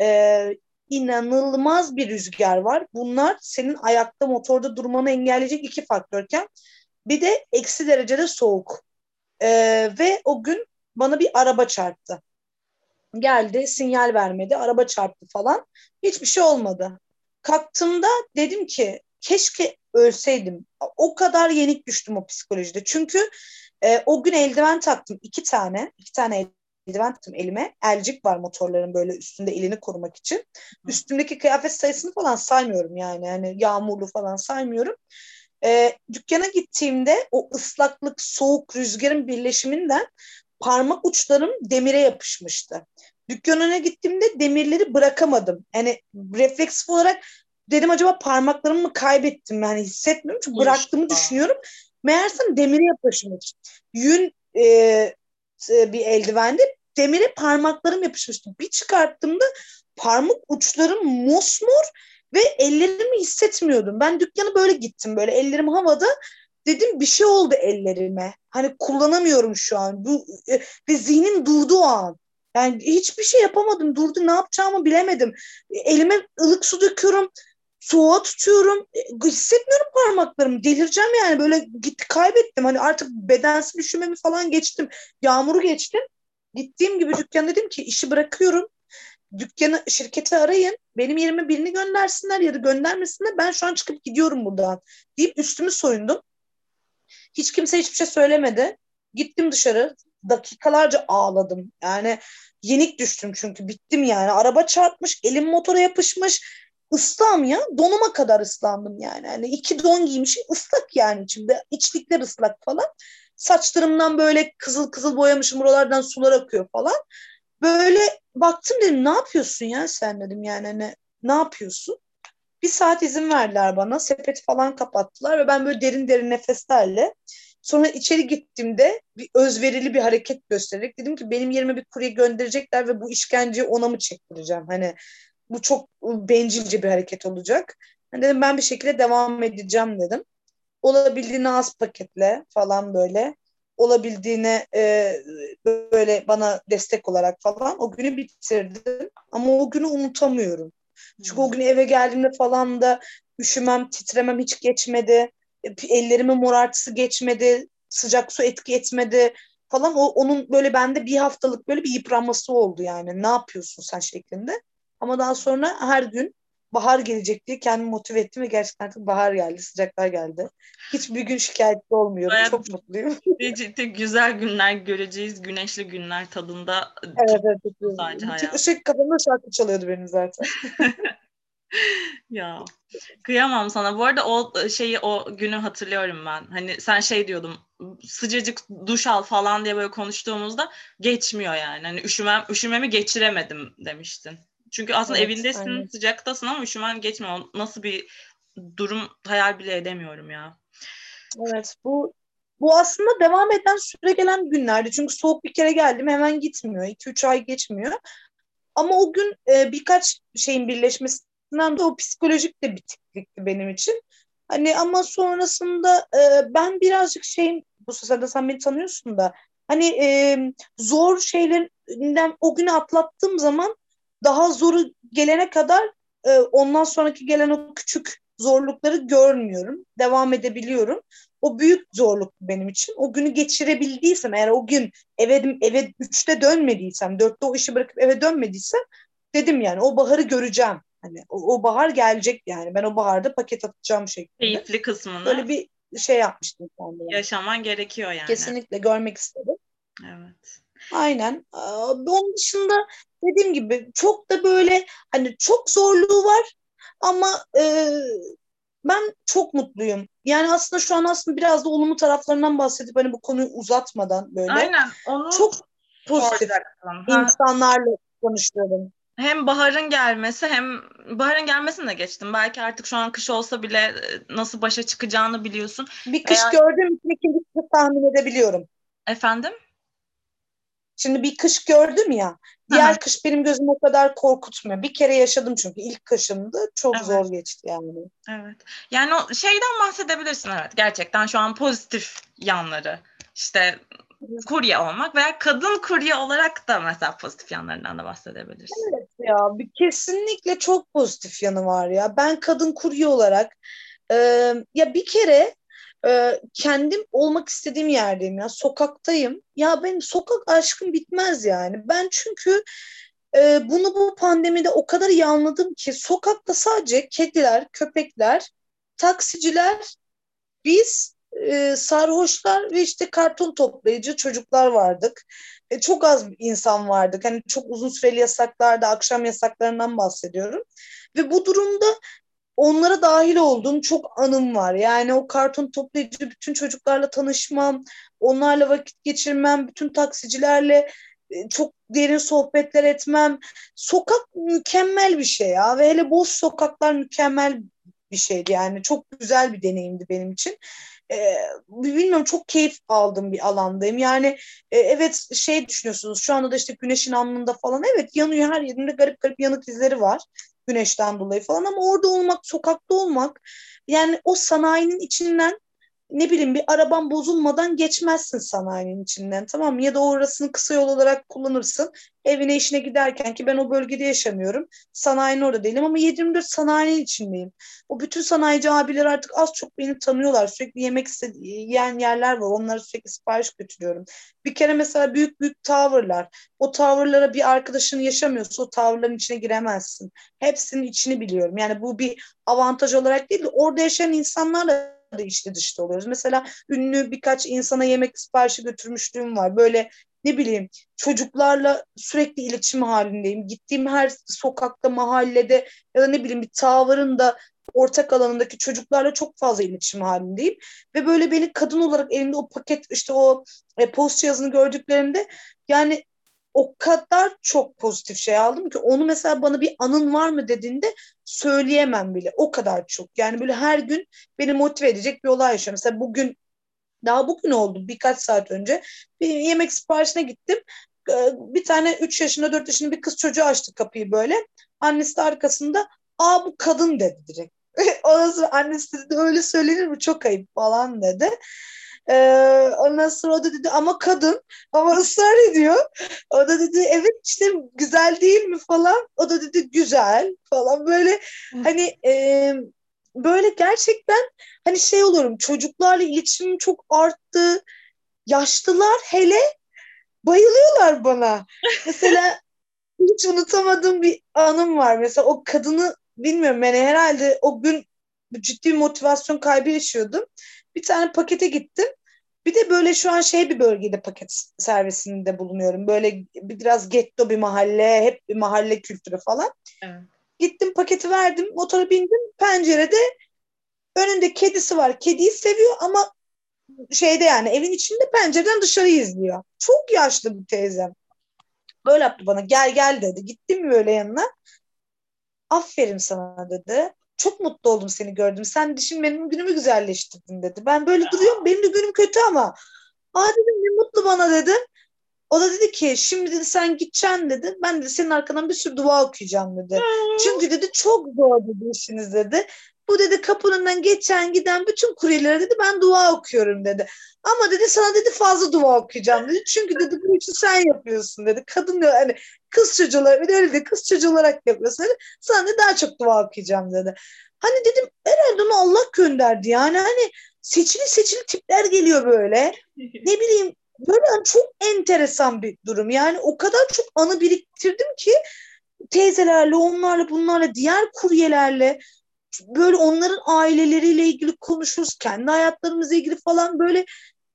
E, inanılmaz bir rüzgar var. Bunlar senin ayakta motorda durmanı engelleyecek iki faktörken bir de eksi derecede soğuk. E, ve o gün bana bir araba çarptı. Geldi sinyal vermedi araba çarptı falan. Hiçbir şey olmadı. Kalktığımda dedim ki keşke ölseydim. O kadar yenik düştüm o psikolojide. Çünkü e, o gün eldiven taktım iki tane. iki tane eldiven taktım elime. Elcik var motorların böyle üstünde elini korumak için. Hı. Üstümdeki kıyafet sayısını falan saymıyorum yani. yani yağmurlu falan saymıyorum. E, dükkana gittiğimde o ıslaklık, soğuk, rüzgarın birleşiminden parmak uçlarım demire yapışmıştı. Dükkanına gittiğimde demirleri bırakamadım. Yani refleks olarak dedim acaba parmaklarımı mı kaybettim yani hissetmiyorum çünkü bıraktığımı düşünüyorum. Meğersem demire yapışmış. Yün e, bir eldivendi. Demire parmaklarım yapışmıştı. Bir çıkarttığımda parmak uçlarım mosmor ve ellerimi hissetmiyordum. Ben dükkana böyle gittim böyle ellerim havada. Dedim bir şey oldu ellerime. Hani kullanamıyorum şu an. Bu, e, ve zihnim durdu o an. Yani hiçbir şey yapamadım. Durdu ne yapacağımı bilemedim. Elime ılık su döküyorum. Soğuğa tutuyorum. E, hissetmiyorum parmaklarımı. Delireceğim yani. Böyle gitti kaybettim. Hani artık bedensiz üşümemi falan geçtim. Yağmuru geçtim. Gittiğim gibi dükkan dedim ki işi bırakıyorum. Dükkanı, şirketi arayın. Benim yerime birini göndersinler ya da göndermesinler. Ben şu an çıkıp gidiyorum buradan. Deyip üstümü soyundum. Hiç kimse hiçbir şey söylemedi. Gittim dışarı. Dakikalarca ağladım. Yani yenik düştüm çünkü bittim yani. Araba çarpmış, elim motora yapışmış. Islağım ya. Donuma kadar ıslandım yani. Hani iki don giymişim ıslak yani içimde. İçlikler ıslak falan. Saçlarımdan böyle kızıl kızıl boyamışım. Buralardan sular akıyor falan. Böyle baktım dedim ne yapıyorsun ya sen dedim yani hani ne yapıyorsun? Bir saat izin verdiler bana. Sepet falan kapattılar ve ben böyle derin derin nefeslerle sonra içeri gittiğimde bir özverili bir hareket göstererek dedim ki benim yerime bir kurye gönderecekler ve bu işkenceyi ona mı çektireceğim? Hani bu çok bencilce bir hareket olacak. Yani dedim ben bir şekilde devam edeceğim dedim. Olabildiğine az paketle falan böyle olabildiğine e, böyle bana destek olarak falan o günü bitirdim. Ama o günü unutamıyorum. Çünkü o gün eve geldiğimde falan da üşümem, titremem hiç geçmedi. Ellerimin morartısı geçmedi. Sıcak su etki etmedi falan. O, onun böyle bende bir haftalık böyle bir yıpranması oldu yani. Ne yapıyorsun sen şeklinde. Ama daha sonra her gün bahar gelecek diye kendimi motive ettim ve gerçekten artık bahar geldi, sıcaklar geldi. Hiçbir gün şikayetli olmuyorum. Bayağı Çok mutluyum. Ciddi güzel günler göreceğiz. Güneşli günler tadında. Evet, evet. Sadece hayat. Işık kafamda şarkı çalıyordu benim zaten. ya kıyamam sana. Bu arada o şeyi o günü hatırlıyorum ben. Hani sen şey diyordum sıcacık duş al falan diye böyle konuştuğumuzda geçmiyor yani. Hani üşümem üşümemi geçiremedim demiştin. Çünkü aslında evet, evindesin, aynen. sıcaktasın ama üşümen geçmiyor. Nasıl bir durum hayal bile edemiyorum ya. Evet, bu bu aslında devam eden süre gelen günlerdi. Çünkü soğuk bir kere geldim hemen gitmiyor. 2-3 ay geçmiyor. Ama o gün e, birkaç şeyin birleşmesinden de o psikolojik de bitiklikti benim için. Hani ama sonrasında e, ben birazcık şeyin bu sırada sen beni tanıyorsun da hani e, zor şeylerinden o günü atlattığım zaman daha zoru gelene kadar e, ondan sonraki gelen o küçük zorlukları görmüyorum. Devam edebiliyorum. O büyük zorluk benim için. O günü geçirebildiysem eğer o gün eve eve üçte dönmediysem, dörtte o işi bırakıp eve dönmediysem dedim yani o baharı göreceğim. Hani o, o bahar gelecek yani. Ben o baharda paket atacağım şeklinde. Keyifli kısmını. Böyle bir şey yapmıştım kendime. Yaşaman gerekiyor yani. Kesinlikle görmek istedim. Evet. Aynen. Onun dışında dediğim gibi çok da böyle hani çok zorluğu var ama e, ben çok mutluyum. Yani aslında şu an aslında biraz da olumlu taraflarından bahsedip hani bu konuyu uzatmadan böyle. Aynen. Onu çok pozitif insanlarla konuşuyorum. Hem baharın gelmesi hem baharın gelmesini de geçtim. Belki artık şu an kış olsa bile e, nasıl başa çıkacağını biliyorsun. Bir kış Eğer... gördüğüm için ikinci tahmin edebiliyorum. Efendim? Şimdi bir kış gördüm ya. Diğer Aha. kış benim gözüm o kadar korkutmuyor. Bir kere yaşadım çünkü ilk kışımdı. Çok evet. zor geçti yani. Evet. Yani o şeyden bahsedebilirsin evet. Gerçekten şu an pozitif yanları. İşte kurye olmak veya kadın kurye olarak da mesela pozitif yanlarından da bahsedebilirsin. Evet ya bir kesinlikle çok pozitif yanı var ya. Ben kadın kurye olarak e, ya bir kere e, kendim olmak istediğim yerdeyim ya. Sokaktayım. Ya benim sokak aşkım bitmez yani. Ben çünkü e, bunu bu pandemide o kadar iyi anladım ki sokakta sadece kediler, köpekler, taksiciler, biz e, sarhoşlar ve işte karton toplayıcı çocuklar vardık. E, çok az insan vardık. Hani çok uzun süreli yasaklarda, akşam yasaklarından bahsediyorum. Ve bu durumda onlara dahil olduğum çok anım var. Yani o karton toplayıcı bütün çocuklarla tanışmam, onlarla vakit geçirmem, bütün taksicilerle e, çok derin sohbetler etmem. Sokak mükemmel bir şey ya ve hele boş sokaklar mükemmel bir şeydi yani çok güzel bir deneyimdi benim için. Ee, bilmiyorum çok keyif aldığım bir alandayım. Yani e, evet şey düşünüyorsunuz şu anda da işte güneşin alnında falan evet yanıyor her yerinde garip garip yanık izleri var güneşten dolayı falan ama orada olmak, sokakta olmak yani o sanayinin içinden ne bileyim bir araban bozulmadan geçmezsin sanayinin içinden tamam mı? Ya da orasını kısa yol olarak kullanırsın. Evine işine giderken ki ben o bölgede yaşamıyorum. Sanayinin orada değilim ama 7-24 sanayinin içindeyim. O bütün sanayici abiler artık az çok beni tanıyorlar. Sürekli yemek yiyen yerler var. Onlara sürekli sipariş götürüyorum. Bir kere mesela büyük büyük towerlar. O towerlara bir arkadaşın yaşamıyorsa o towerların içine giremezsin. Hepsinin içini biliyorum. Yani bu bir avantaj olarak değil de orada yaşayan insanlarla da içli dışta oluyoruz. Mesela ünlü birkaç insana yemek siparişi götürmüşlüğüm var. Böyle ne bileyim çocuklarla sürekli iletişim halindeyim. Gittiğim her sokakta, mahallede ya da ne bileyim bir tavırın da ortak alanındaki çocuklarla çok fazla iletişim halindeyim. Ve böyle beni kadın olarak elinde o paket işte o e, post yazını gördüklerinde yani o kadar çok pozitif şey aldım ki onu mesela bana bir anın var mı dediğinde söyleyemem bile. O kadar çok. Yani böyle her gün beni motive edecek bir olay yaşıyorum. Mesela bugün daha bugün oldu birkaç saat önce bir yemek siparişine gittim. Ee, bir tane 3 yaşında 4 yaşında bir kız çocuğu açtı kapıyı böyle. Annesi de arkasında aa bu kadın dedi direkt. Ondan sonra annesi dedi öyle söylenir mi çok ayıp falan dedi. Ee, ondan sonra o da dedi ama kadın ama ısrar ediyor. O da dedi evet işte güzel değil mi falan. O da dedi güzel falan böyle hani e, böyle gerçekten hani şey oluyorum çocuklarla iletişimim çok arttı. Yaşlılar hele bayılıyorlar bana. Mesela hiç unutamadığım bir anım var. Mesela o kadını bilmiyorum yani herhalde o gün ciddi motivasyon kaybı yaşıyordum. Bir tane pakete gittim. Bir de böyle şu an şey bir bölgede paket servisinde bulunuyorum. Böyle biraz getto bir mahalle, hep bir mahalle kültürü falan. Evet. Gittim paketi verdim, motora bindim. Pencerede önünde kedisi var. Kediyi seviyor ama şeyde yani evin içinde pencereden dışarıyı izliyor. Çok yaşlı bir teyzem. Böyle yaptı bana gel gel dedi. Gittim böyle yanına. Aferin sana dedi. Çok mutlu oldum seni gördüm. Sen dişin benim günümü güzelleştirdin dedi. Ben böyle duruyorum. Benim de günüm kötü ama. Aa dedim ne mutlu bana dedim. O da dedi ki şimdi dedi sen gideceksin dedi. Ben de senin arkandan bir sürü dua okuyacağım dedi. Çünkü dedi çok zor dedi işiniz dedi. Bu dedi kapının geçen giden bütün kuryelere dedi ben dua okuyorum dedi. Ama dedi sana dedi fazla dua okuyacağım dedi. Çünkü dedi bu işi sen yapıyorsun dedi. Kadın hani kız çocuğu olarak öyle de kız çocuğu olarak yapıyorsun dedi. Sana dedi daha çok dua okuyacağım dedi. Hani dedim herhalde onu Allah gönderdi yani hani seçili seçili tipler geliyor böyle. ne bileyim böyle hani çok enteresan bir durum. Yani o kadar çok anı biriktirdim ki teyzelerle, onlarla, bunlarla, diğer kuryelerle böyle onların aileleriyle ilgili konuşuruz. Kendi hayatlarımızla ilgili falan böyle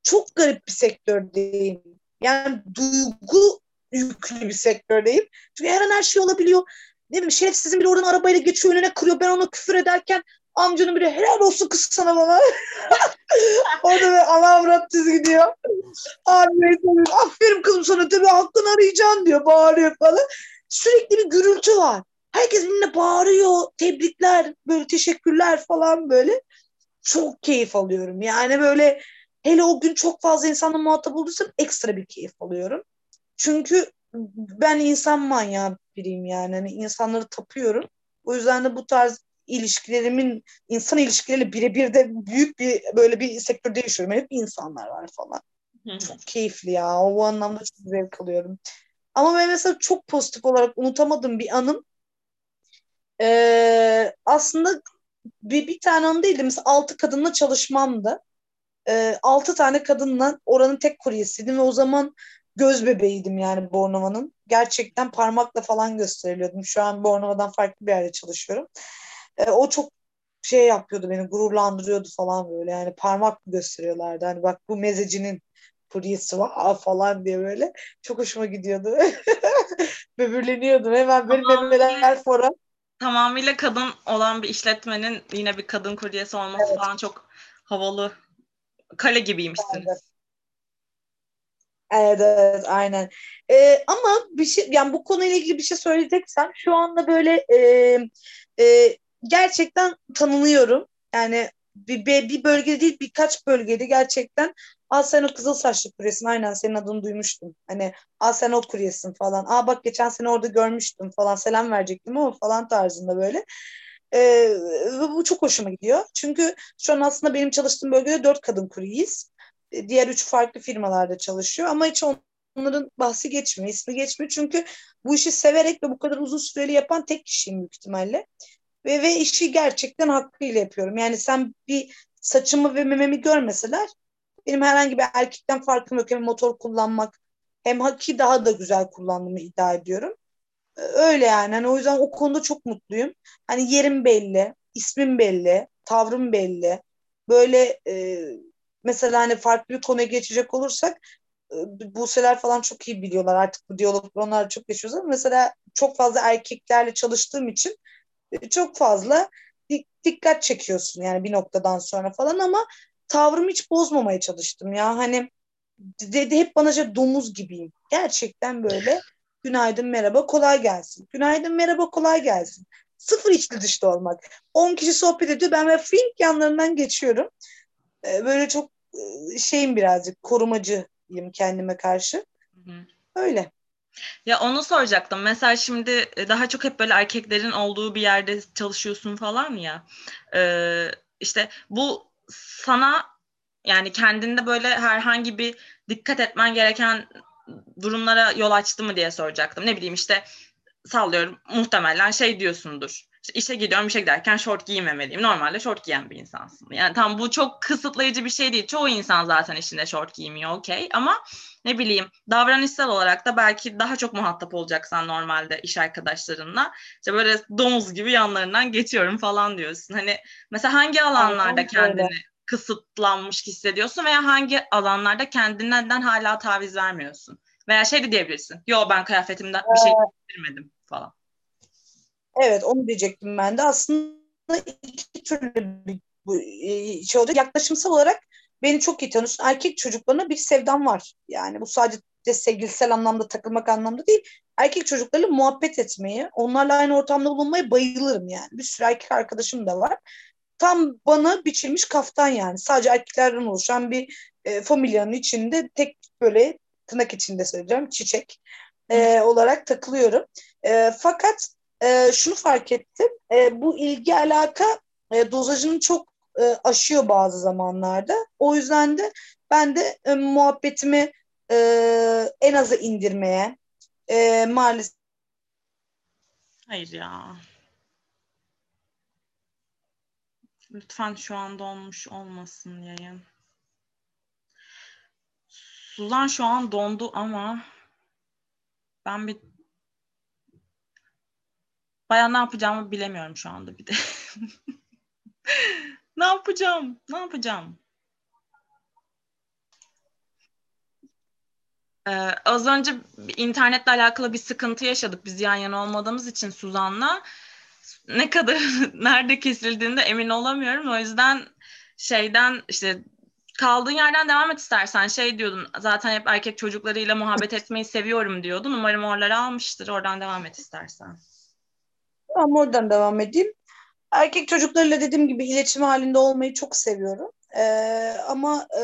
çok garip bir sektördeyim. Yani duygu yüklü bir sektördeyim. Çünkü her an her şey olabiliyor. Ne bileyim şerefsizin biri oradan arabayla geçiyor önüne kırıyor. Ben ona küfür ederken amcanın biri helal olsun kız sana bana. Orada böyle ana avrat düz gidiyor. Abi aferin kızım sana tabii hakkını arayacaksın diyor. Bağırıyor falan. Sürekli bir gürültü var. Herkes birbirine bağırıyor. Tebrikler, böyle teşekkürler falan böyle. Çok keyif alıyorum. Yani böyle hele o gün çok fazla insanla muhatap olduysam ekstra bir keyif alıyorum. Çünkü ben insan manyağı biriyim yani. yani insanları tapıyorum. O yüzden de bu tarz ilişkilerimin insan ilişkileriyle birebir de büyük bir böyle bir sektörde yaşıyorum. Hep insanlar var falan. Çok keyifli ya. O anlamda çok zevk alıyorum. Ama ben mesela çok pozitif olarak unutamadığım bir anım ee, aslında bir, bir tane anı değildi. Mesela altı kadınla çalışmamdı. Ee, altı tane kadınla oranın tek kuryesiydim ve o zaman göz bebeğiydim yani Bornova'nın. Gerçekten parmakla falan gösteriliyordum. Şu an Bornova'dan farklı bir yerde çalışıyorum. Ee, o çok şey yapıyordu beni gururlandırıyordu falan böyle yani parmak gösteriyorlardı hani bak bu mezecinin kuryesi var falan diye böyle çok hoşuma gidiyordu böbürleniyordum hemen benim memeler fora tamamıyla kadın olan bir işletmenin yine bir kadın kuryesi olması evet. falan çok havalı. Kale gibiymişsiniz. Evet. Evet, evet aynen. Ee, ama bir şey yani bu konuyla ilgili bir şey söyleyeceksem şu anda böyle e, e, gerçekten tanınıyorum. Yani bir, bir bölgede değil birkaç bölgede gerçekten Aa sen o kızıl saçlı kuryesin aynen senin adını duymuştum. Hani aa sen o kuryesin falan. Aa bak geçen sene orada görmüştüm falan selam verecektim ama falan tarzında böyle. Ee, bu çok hoşuma gidiyor. Çünkü şu an aslında benim çalıştığım bölgede dört kadın kuryeyiz. Diğer üç farklı firmalarda çalışıyor ama hiç onların bahsi geçmiyor, ismi geçmiyor. Çünkü bu işi severek ve bu kadar uzun süreli yapan tek kişiyim büyük ihtimalle. Ve, ve işi gerçekten hakkıyla yapıyorum. Yani sen bir saçımı ve mememi görmeseler benim herhangi bir erkekten farkım yok. Hem motor kullanmak hem haki daha da güzel kullandığımı iddia ediyorum. Ee, öyle yani. Hani o yüzden o konuda çok mutluyum. Hani yerim belli, ismim belli, tavrım belli. Böyle e, mesela hani farklı bir konuya geçecek olursak e, Buseler falan çok iyi biliyorlar artık bu diyalogları onlar çok yaşıyoruz ama mesela çok fazla erkeklerle çalıştığım için e, çok fazla dikkat çekiyorsun yani bir noktadan sonra falan ama tavrımı hiç bozmamaya çalıştım ya. Hani dedi hep bana şey domuz gibiyim. Gerçekten böyle günaydın merhaba kolay gelsin. Günaydın merhaba kolay gelsin. Sıfır içli dışta olmak. 10 kişi sohbet ediyor ben böyle fink yanlarından geçiyorum. Ee, böyle çok e, şeyim birazcık korumacıyım kendime karşı. Hı hı. Öyle. Ya onu soracaktım. Mesela şimdi e, daha çok hep böyle erkeklerin olduğu bir yerde çalışıyorsun falan ya. Ee, işte bu sana yani kendinde böyle herhangi bir dikkat etmen gereken durumlara yol açtı mı diye soracaktım. Ne bileyim işte sallıyorum muhtemelen şey diyorsundur. İşte işe gidiyorum işe giderken şort giymemeliyim. Normalde şort giyen bir insansın. Yani tam bu çok kısıtlayıcı bir şey değil. Çoğu insan zaten işinde şort giymiyor okey. Ama ne bileyim davranışsal olarak da belki daha çok muhatap olacaksan normalde iş arkadaşlarınla. İşte böyle domuz gibi yanlarından geçiyorum falan diyorsun. Hani mesela hangi alanlarda kendini kısıtlanmış hissediyorsun veya hangi alanlarda kendinden hala taviz vermiyorsun? Veya şey de diyebilirsin. Yo ben kıyafetimden bir şey değiştirmedim falan. Evet onu diyecektim ben de. Aslında iki türlü bir e, şey olacak. Yaklaşımsal olarak beni çok iyi tanıyorsun. Erkek çocuklarına bir sevdam var. Yani bu sadece de sevgilisel anlamda takılmak anlamda değil. Erkek çocuklarla muhabbet etmeyi, onlarla aynı ortamda bulunmayı bayılırım yani. Bir sürü erkek arkadaşım da var. Tam bana biçilmiş kaftan yani. Sadece erkeklerden oluşan bir e, familyanın içinde tek böyle tırnak içinde söyleyeceğim çiçek e, olarak takılıyorum. E, fakat e, şunu fark ettim. E, bu ilgi alaka e, dozajını çok e, aşıyor bazı zamanlarda. O yüzden de ben de e, muhabbetimi e, en aza indirmeye e, maalesef Hayır ya. Lütfen şu anda olmuş olmasın yayın. Suzan şu an dondu ama ben bir baya ne yapacağımı bilemiyorum şu anda bir de. ne yapacağım? Ne yapacağım? Ee, az önce internetle alakalı bir sıkıntı yaşadık biz yan yana olmadığımız için Suzan'la. Ne kadar nerede kesildiğinde emin olamıyorum. O yüzden şeyden işte kaldığın yerden devam et istersen. Şey diyordun zaten hep erkek çocuklarıyla muhabbet etmeyi seviyorum diyordun. Umarım oraları almıştır. Oradan devam et istersen. Tamam oradan devam edeyim. Erkek çocuklarıyla dediğim gibi iletişim halinde olmayı çok seviyorum. Ee, ama e,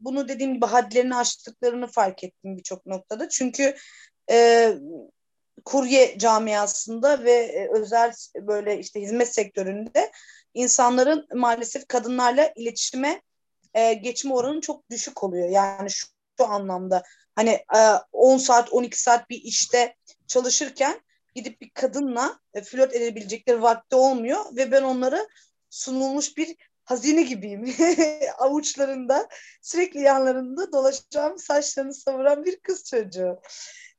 bunu dediğim gibi hadlerini aştıklarını fark ettim birçok noktada. Çünkü e, kurye camiasında ve e, özel böyle işte hizmet sektöründe insanların maalesef kadınlarla iletişime e, geçme oranı çok düşük oluyor. Yani şu, şu anlamda hani e, 10 saat 12 saat bir işte çalışırken gidip bir kadınla e, flört edebilecekleri vakti olmuyor ve ben onları sunulmuş bir hazine gibiyim. Avuçlarında sürekli yanlarında dolaşan saçlarını savuran bir kız çocuğu.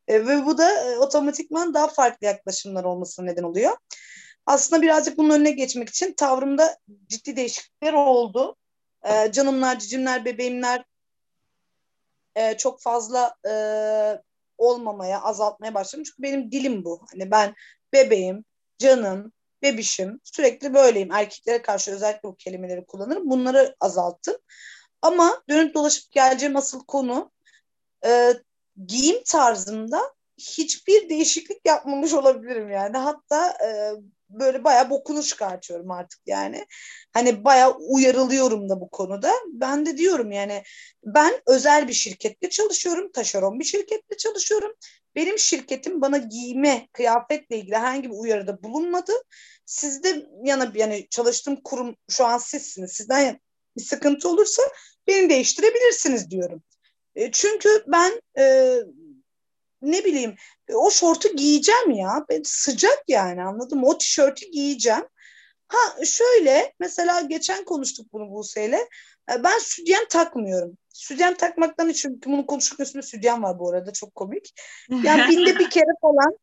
E, ve bu da e, otomatikman daha farklı yaklaşımlar olmasına neden oluyor. Aslında birazcık bunun önüne geçmek için tavrımda ciddi değişiklikler oldu. Canımlar, cicimler, bebeğimler çok fazla olmamaya, azaltmaya başladım. Çünkü benim dilim bu. Hani ben bebeğim, canım, bebişim sürekli böyleyim. Erkeklere karşı özellikle bu kelimeleri kullanırım. Bunları azalttım. Ama dönüp dolaşıp geleceğim asıl konu e, giyim tarzımda hiçbir değişiklik yapmamış olabilirim yani. Hatta e, böyle bayağı bokunu çıkartıyorum artık yani. Hani bayağı uyarılıyorum da bu konuda. Ben de diyorum yani ben özel bir şirkette çalışıyorum. Taşeron bir şirkette çalışıyorum. Benim şirketim bana giyme, kıyafetle ilgili herhangi bir uyarıda bulunmadı. Sizde yana yani çalıştığım kurum şu an sizsiniz. Sizden bir sıkıntı olursa beni değiştirebilirsiniz diyorum. E, çünkü ben e, ne bileyim o şortu giyeceğim ya. Ben, sıcak yani anladım. O tişörtü giyeceğim. Ha şöyle mesela geçen konuştuk bunu Buse'yle. E, ben sütyen takmıyorum. Sütyen takmaktan için bunu konuştuk üstünde sütyen var bu arada çok komik. Yani binde bir kere falan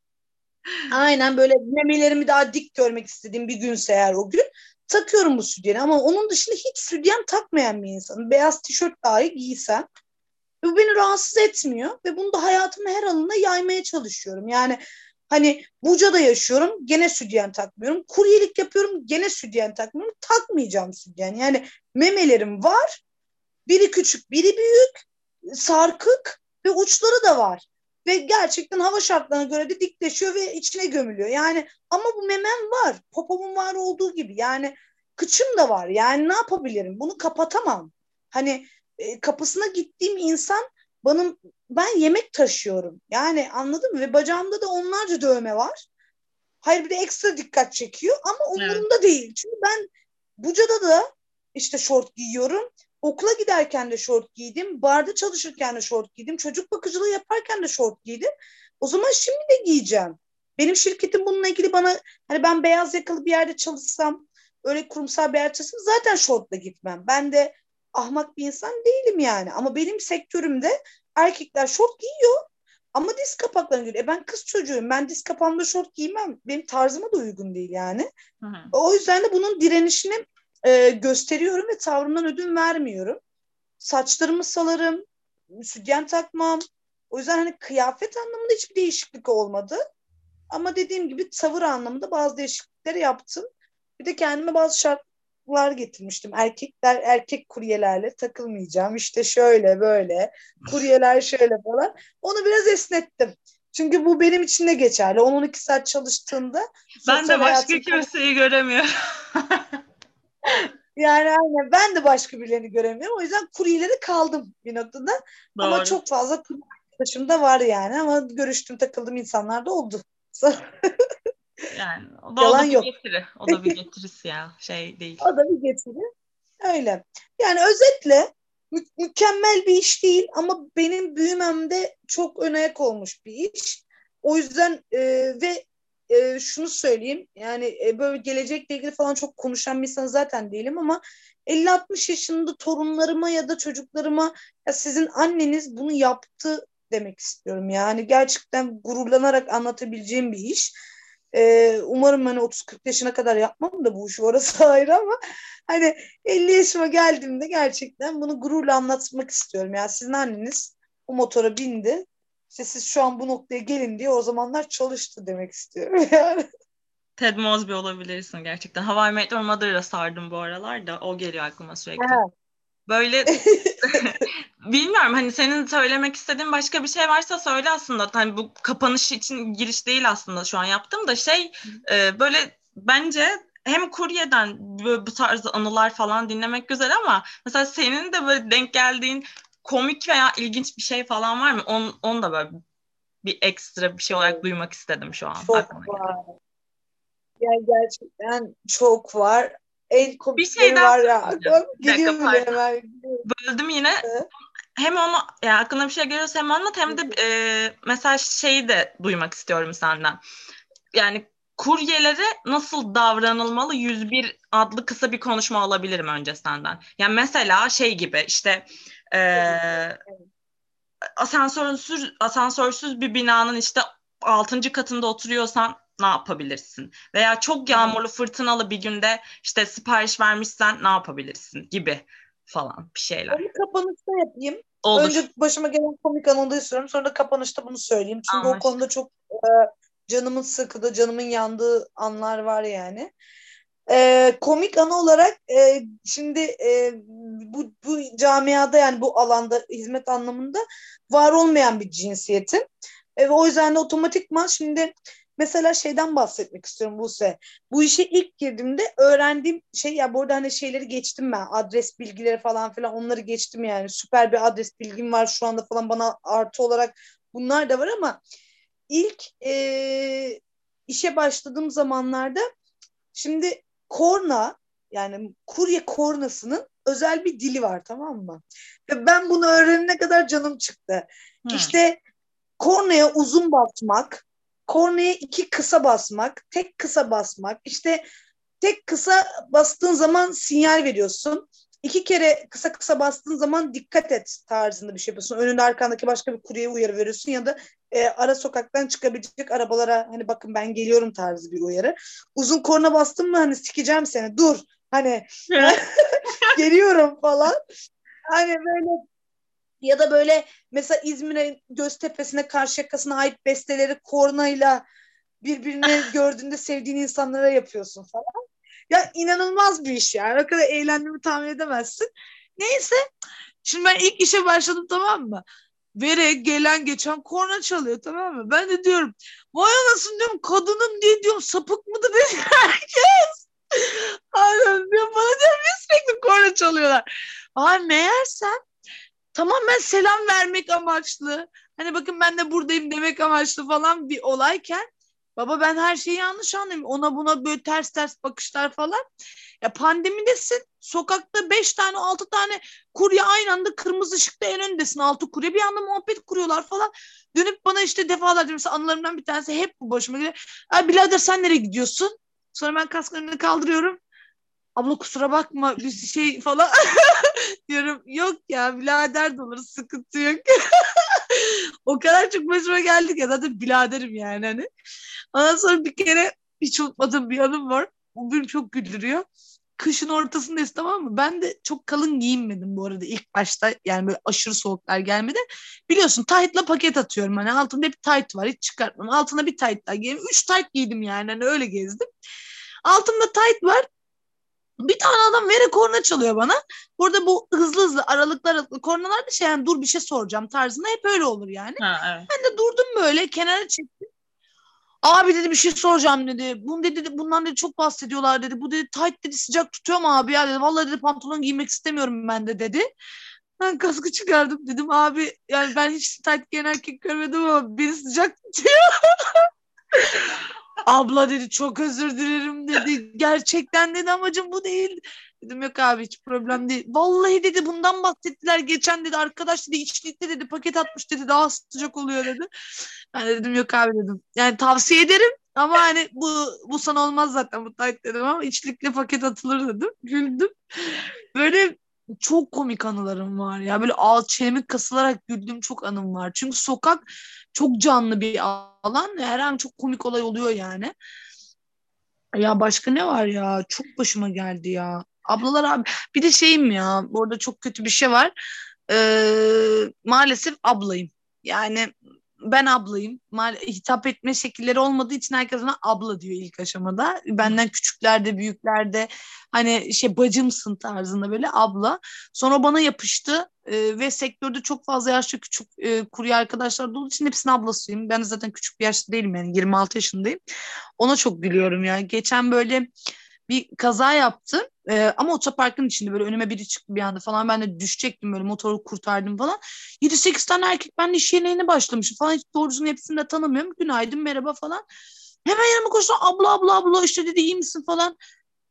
aynen böyle memelerimi daha dik görmek istediğim bir günse eğer o gün takıyorum bu sütyeni ama onun dışında hiç sütyen takmayan bir insanım. Beyaz tişört dahi giysem bu beni rahatsız etmiyor ve bunu da hayatımın her alanına yaymaya çalışıyorum. Yani hani Buca'da yaşıyorum gene sütyen takmıyorum. Kuryelik yapıyorum gene sütyen takmıyorum. Takmayacağım sütyen. Yani memelerim var. Biri küçük biri büyük. Sarkık ve uçları da var. Ve gerçekten hava şartlarına göre de dikleşiyor ve içine gömülüyor. Yani ama bu memem var. Popomun var olduğu gibi. Yani kıçım da var. Yani ne yapabilirim? Bunu kapatamam. Hani e, kapısına gittiğim insan bana ben yemek taşıyorum. Yani anladın mı? Ve bacağımda da onlarca dövme var. Hayır bir de ekstra dikkat çekiyor ama umurumda evet. değil. Çünkü ben Buca'da da işte şort giyiyorum. Okula giderken de şort giydim. Barda çalışırken de şort giydim. Çocuk bakıcılığı yaparken de şort giydim. O zaman şimdi de giyeceğim. Benim şirketim bununla ilgili bana hani ben beyaz yakalı bir yerde çalışsam öyle kurumsal bir yerde çalışsam zaten şortla gitmem. Ben de ahmak bir insan değilim yani. Ama benim sektörümde erkekler şort giyiyor. Ama diz kapaklarına göre. E ben kız çocuğuyum. Ben diz kapağımda şort giymem. Benim tarzıma da uygun değil yani. Hı hı. O yüzden de bunun direnişini e, gösteriyorum ve tavrımdan ödün vermiyorum. Saçlarımı salarım. Sütyen takmam. O yüzden hani kıyafet anlamında hiçbir değişiklik olmadı. Ama dediğim gibi tavır anlamında bazı değişiklikleri yaptım. Bir de kendime bazı şart, var getirmiştim. Erkekler erkek kuryelerle takılmayacağım. İşte şöyle böyle kuryeler şöyle falan. Onu biraz esnettim. Çünkü bu benim için de geçerli. 10-12 saat çalıştığında ben de başka kimseyi göremiyorum. yani aynen ben de başka birilerini göremiyorum. O yüzden kuryeleri kaldım bir noktada. Doğru. Ama çok fazla arkadaşım da var yani. Ama görüştüm takıldığım insanlar da oldu. Yani o da, Yalan o da bir yok. getiri. O da bir getirisi ya. Şey değil. O da bir getiri. Öyle. Yani özetle mü- mükemmel bir iş değil ama benim büyümemde çok ön ayak olmuş bir iş. O yüzden e, ve e, şunu söyleyeyim yani e, böyle gelecekle ilgili falan çok konuşan bir insan zaten değilim ama 50-60 yaşında torunlarıma ya da çocuklarıma ya sizin anneniz bunu yaptı demek istiyorum. Yani gerçekten gururlanarak anlatabileceğim bir iş. Ee, umarım hani 30-40 yaşına kadar yapmam da bu işi orası ayrı ama hani 50 yaşıma geldiğimde gerçekten bunu gururla anlatmak istiyorum. Yani sizin anneniz bu motora bindi. İşte siz şu an bu noktaya gelin diye o zamanlar çalıştı demek istiyorum yani. Ted Mosby olabilirsin gerçekten. Hawaii Meteor Mother'a sardım bu aralar da o geliyor aklıma sürekli. Evet. Böyle bilmiyorum hani senin söylemek istediğin başka bir şey varsa söyle aslında. Hani bu kapanış için giriş değil aslında şu an yaptım da şey e, böyle bence hem kuryeden böyle bu tarz anılar falan dinlemek güzel ama mesela senin de böyle denk geldiğin komik veya ilginç bir şey falan var mı? On, onu da böyle bir ekstra bir şey olarak duymak istedim şu an. Çok var. Yani gerçekten çok var komik bir şey var ya. Gidiyor bile hemen. Böldüm yine. Evet. Hem onu yani aklına bir şey geliyorsa hem anlat hem de e, mesela şeyi de duymak istiyorum senden. Yani kuryelere nasıl davranılmalı 101 adlı kısa bir konuşma alabilirim önce senden. Yani mesela şey gibi işte e, asansörsüz asansörsüz bir binanın işte 6. katında oturuyorsan ne yapabilirsin? Veya çok yağmurlu fırtınalı bir günde işte sipariş vermişsen ne yapabilirsin gibi falan bir şeyler. Onu kapanışta yapayım. Olur. Önce başıma gelen komik anını istiyorum. Sonra da kapanışta bunu söyleyeyim. Çünkü Anlaştık. o konuda çok e, canımın sıkıda, canımın yandığı anlar var yani. E, komik anı olarak e, şimdi e, bu, bu camiada yani bu alanda hizmet anlamında var olmayan bir cinsiyetim. E, o yüzden de otomatikman şimdi mesela şeyden bahsetmek istiyorum Buse. Bu işe ilk girdiğimde öğrendiğim şey ya burada hani şeyleri geçtim ben. Adres bilgileri falan filan onları geçtim yani. Süper bir adres bilgim var şu anda falan bana artı olarak bunlar da var ama ilk e, işe başladığım zamanlarda şimdi korna yani kurye kornasının özel bir dili var tamam mı? Ve ben bunu öğrenene kadar canım çıktı. Hmm. İşte kornaya uzun basmak, kornaya iki kısa basmak, tek kısa basmak. İşte tek kısa bastığın zaman sinyal veriyorsun. İki kere kısa kısa bastığın zaman dikkat et tarzında bir şey yapıyorsun. Önünde arkandaki başka bir kuryeye uyarı veriyorsun ya da e, ara sokaktan çıkabilecek arabalara hani bakın ben geliyorum tarzı bir uyarı. Uzun korna bastın mı hani sikeceğim seni dur hani geliyorum falan. Hani böyle ya da böyle mesela İzmir'e Göztepe'sine karşı yakasına ait besteleri kornayla birbirini gördüğünde sevdiğin insanlara yapıyorsun falan. Ya inanılmaz bir iş yani. O kadar eğlendiğimi tahmin edemezsin. Neyse. Şimdi ben ilk işe başladım tamam mı? Vere gelen geçen korna çalıyor tamam mı? Ben de diyorum vay anasını diyorum kadının diye diyorum sapık mıdır herkes. Aynen diyorum bana diyorum sürekli korna çalıyorlar. Ay meğersem tamamen selam vermek amaçlı. Hani bakın ben de buradayım demek amaçlı falan bir olayken baba ben her şeyi yanlış anlıyorum. Ona buna böyle ters ters bakışlar falan. Ya pandemidesin. Sokakta beş tane altı tane kurye aynı anda kırmızı ışıkta en öndesin. Altı kurye bir anda muhabbet kuruyorlar falan. Dönüp bana işte defalarca mesela anılarımdan bir tanesi hep bu başıma geliyor. Ay birader sen nereye gidiyorsun? Sonra ben kasklarını kaldırıyorum abla kusura bakma bir şey falan diyorum. Yok ya birader de olur sıkıntı yok. o kadar çok başıma geldik ya zaten biraderim yani hani. Ondan sonra bir kere hiç unutmadığım bir anım var. Bu beni çok güldürüyor. Kışın ortasındayız tamam mı? Ben de çok kalın giyinmedim bu arada ilk başta. Yani böyle aşırı soğuklar gelmedi. Biliyorsun tight'la paket atıyorum. Hani altımda bir tight var hiç çıkartmam. Altına bir tight daha giydim. Üç tight giydim yani. Hani öyle gezdim. Altımda tight var. Bir tane adam vere korna çalıyor bana. Burada bu hızlı hızlı aralıklar aralıklı kornalar da şey yani dur bir şey soracağım tarzında hep öyle olur yani. Ha, evet. Ben de durdum böyle kenara çektim. Abi dedi bir şey soracağım dedi. Bunu dedi bundan dedi çok bahsediyorlar dedi. Bu dedi tight dedi sıcak tutuyor mu abi ya dedi. Vallahi dedi pantolon giymek istemiyorum ben de dedi. Ben kaskı çıkardım dedim abi yani ben hiç tight giyen erkek görmedim ama beni sıcak tutuyor. Abla dedi çok özür dilerim dedi. Gerçekten dedi amacım bu değil. Dedim yok abi hiç problem değil. Vallahi dedi bundan bahsettiler geçen dedi arkadaş dedi içlikte dedi paket atmış dedi daha sıcak oluyor dedi. Ben de dedim yok abi dedim. Yani tavsiye ederim ama hani bu bu sana olmaz zaten bu tayt dedim ama içlikle paket atılır dedim. Güldüm. Böyle çok komik anılarım var ya. Böyle ağız çenemi kasılarak güldüğüm çok anım var. Çünkü sokak çok canlı bir alan. Her an çok komik olay oluyor yani. Ya başka ne var ya? Çok başıma geldi ya. Ablalar abi. Bir de şeyim ya. Orada çok kötü bir şey var. Ee, maalesef ablayım. Yani ben ablayım. Hitap etme şekilleri olmadığı için herkes bana abla diyor ilk aşamada. Benden küçüklerde, büyüklerde hani şey bacımsın tarzında böyle abla. Sonra bana yapıştı e, ve sektörde çok fazla yaşlı küçük e, kurye arkadaşlar olduğu için hepsinin ablasıyım. Ben zaten küçük bir yaşta değilim yani 26 yaşındayım. Ona çok gülüyorum ya. Geçen böyle bir kaza yaptım. Ee, ama otoparkın içinde böyle önüme biri çıktı bir anda falan. Ben de düşecektim böyle motoru kurtardım falan. 7-8 tane erkek ben de iş yerine başlamışım falan. Hiç doğrusunu hepsini de tanımıyorum. Günaydın merhaba falan. Hemen yanıma koştu abla abla abla işte dedi iyi misin falan.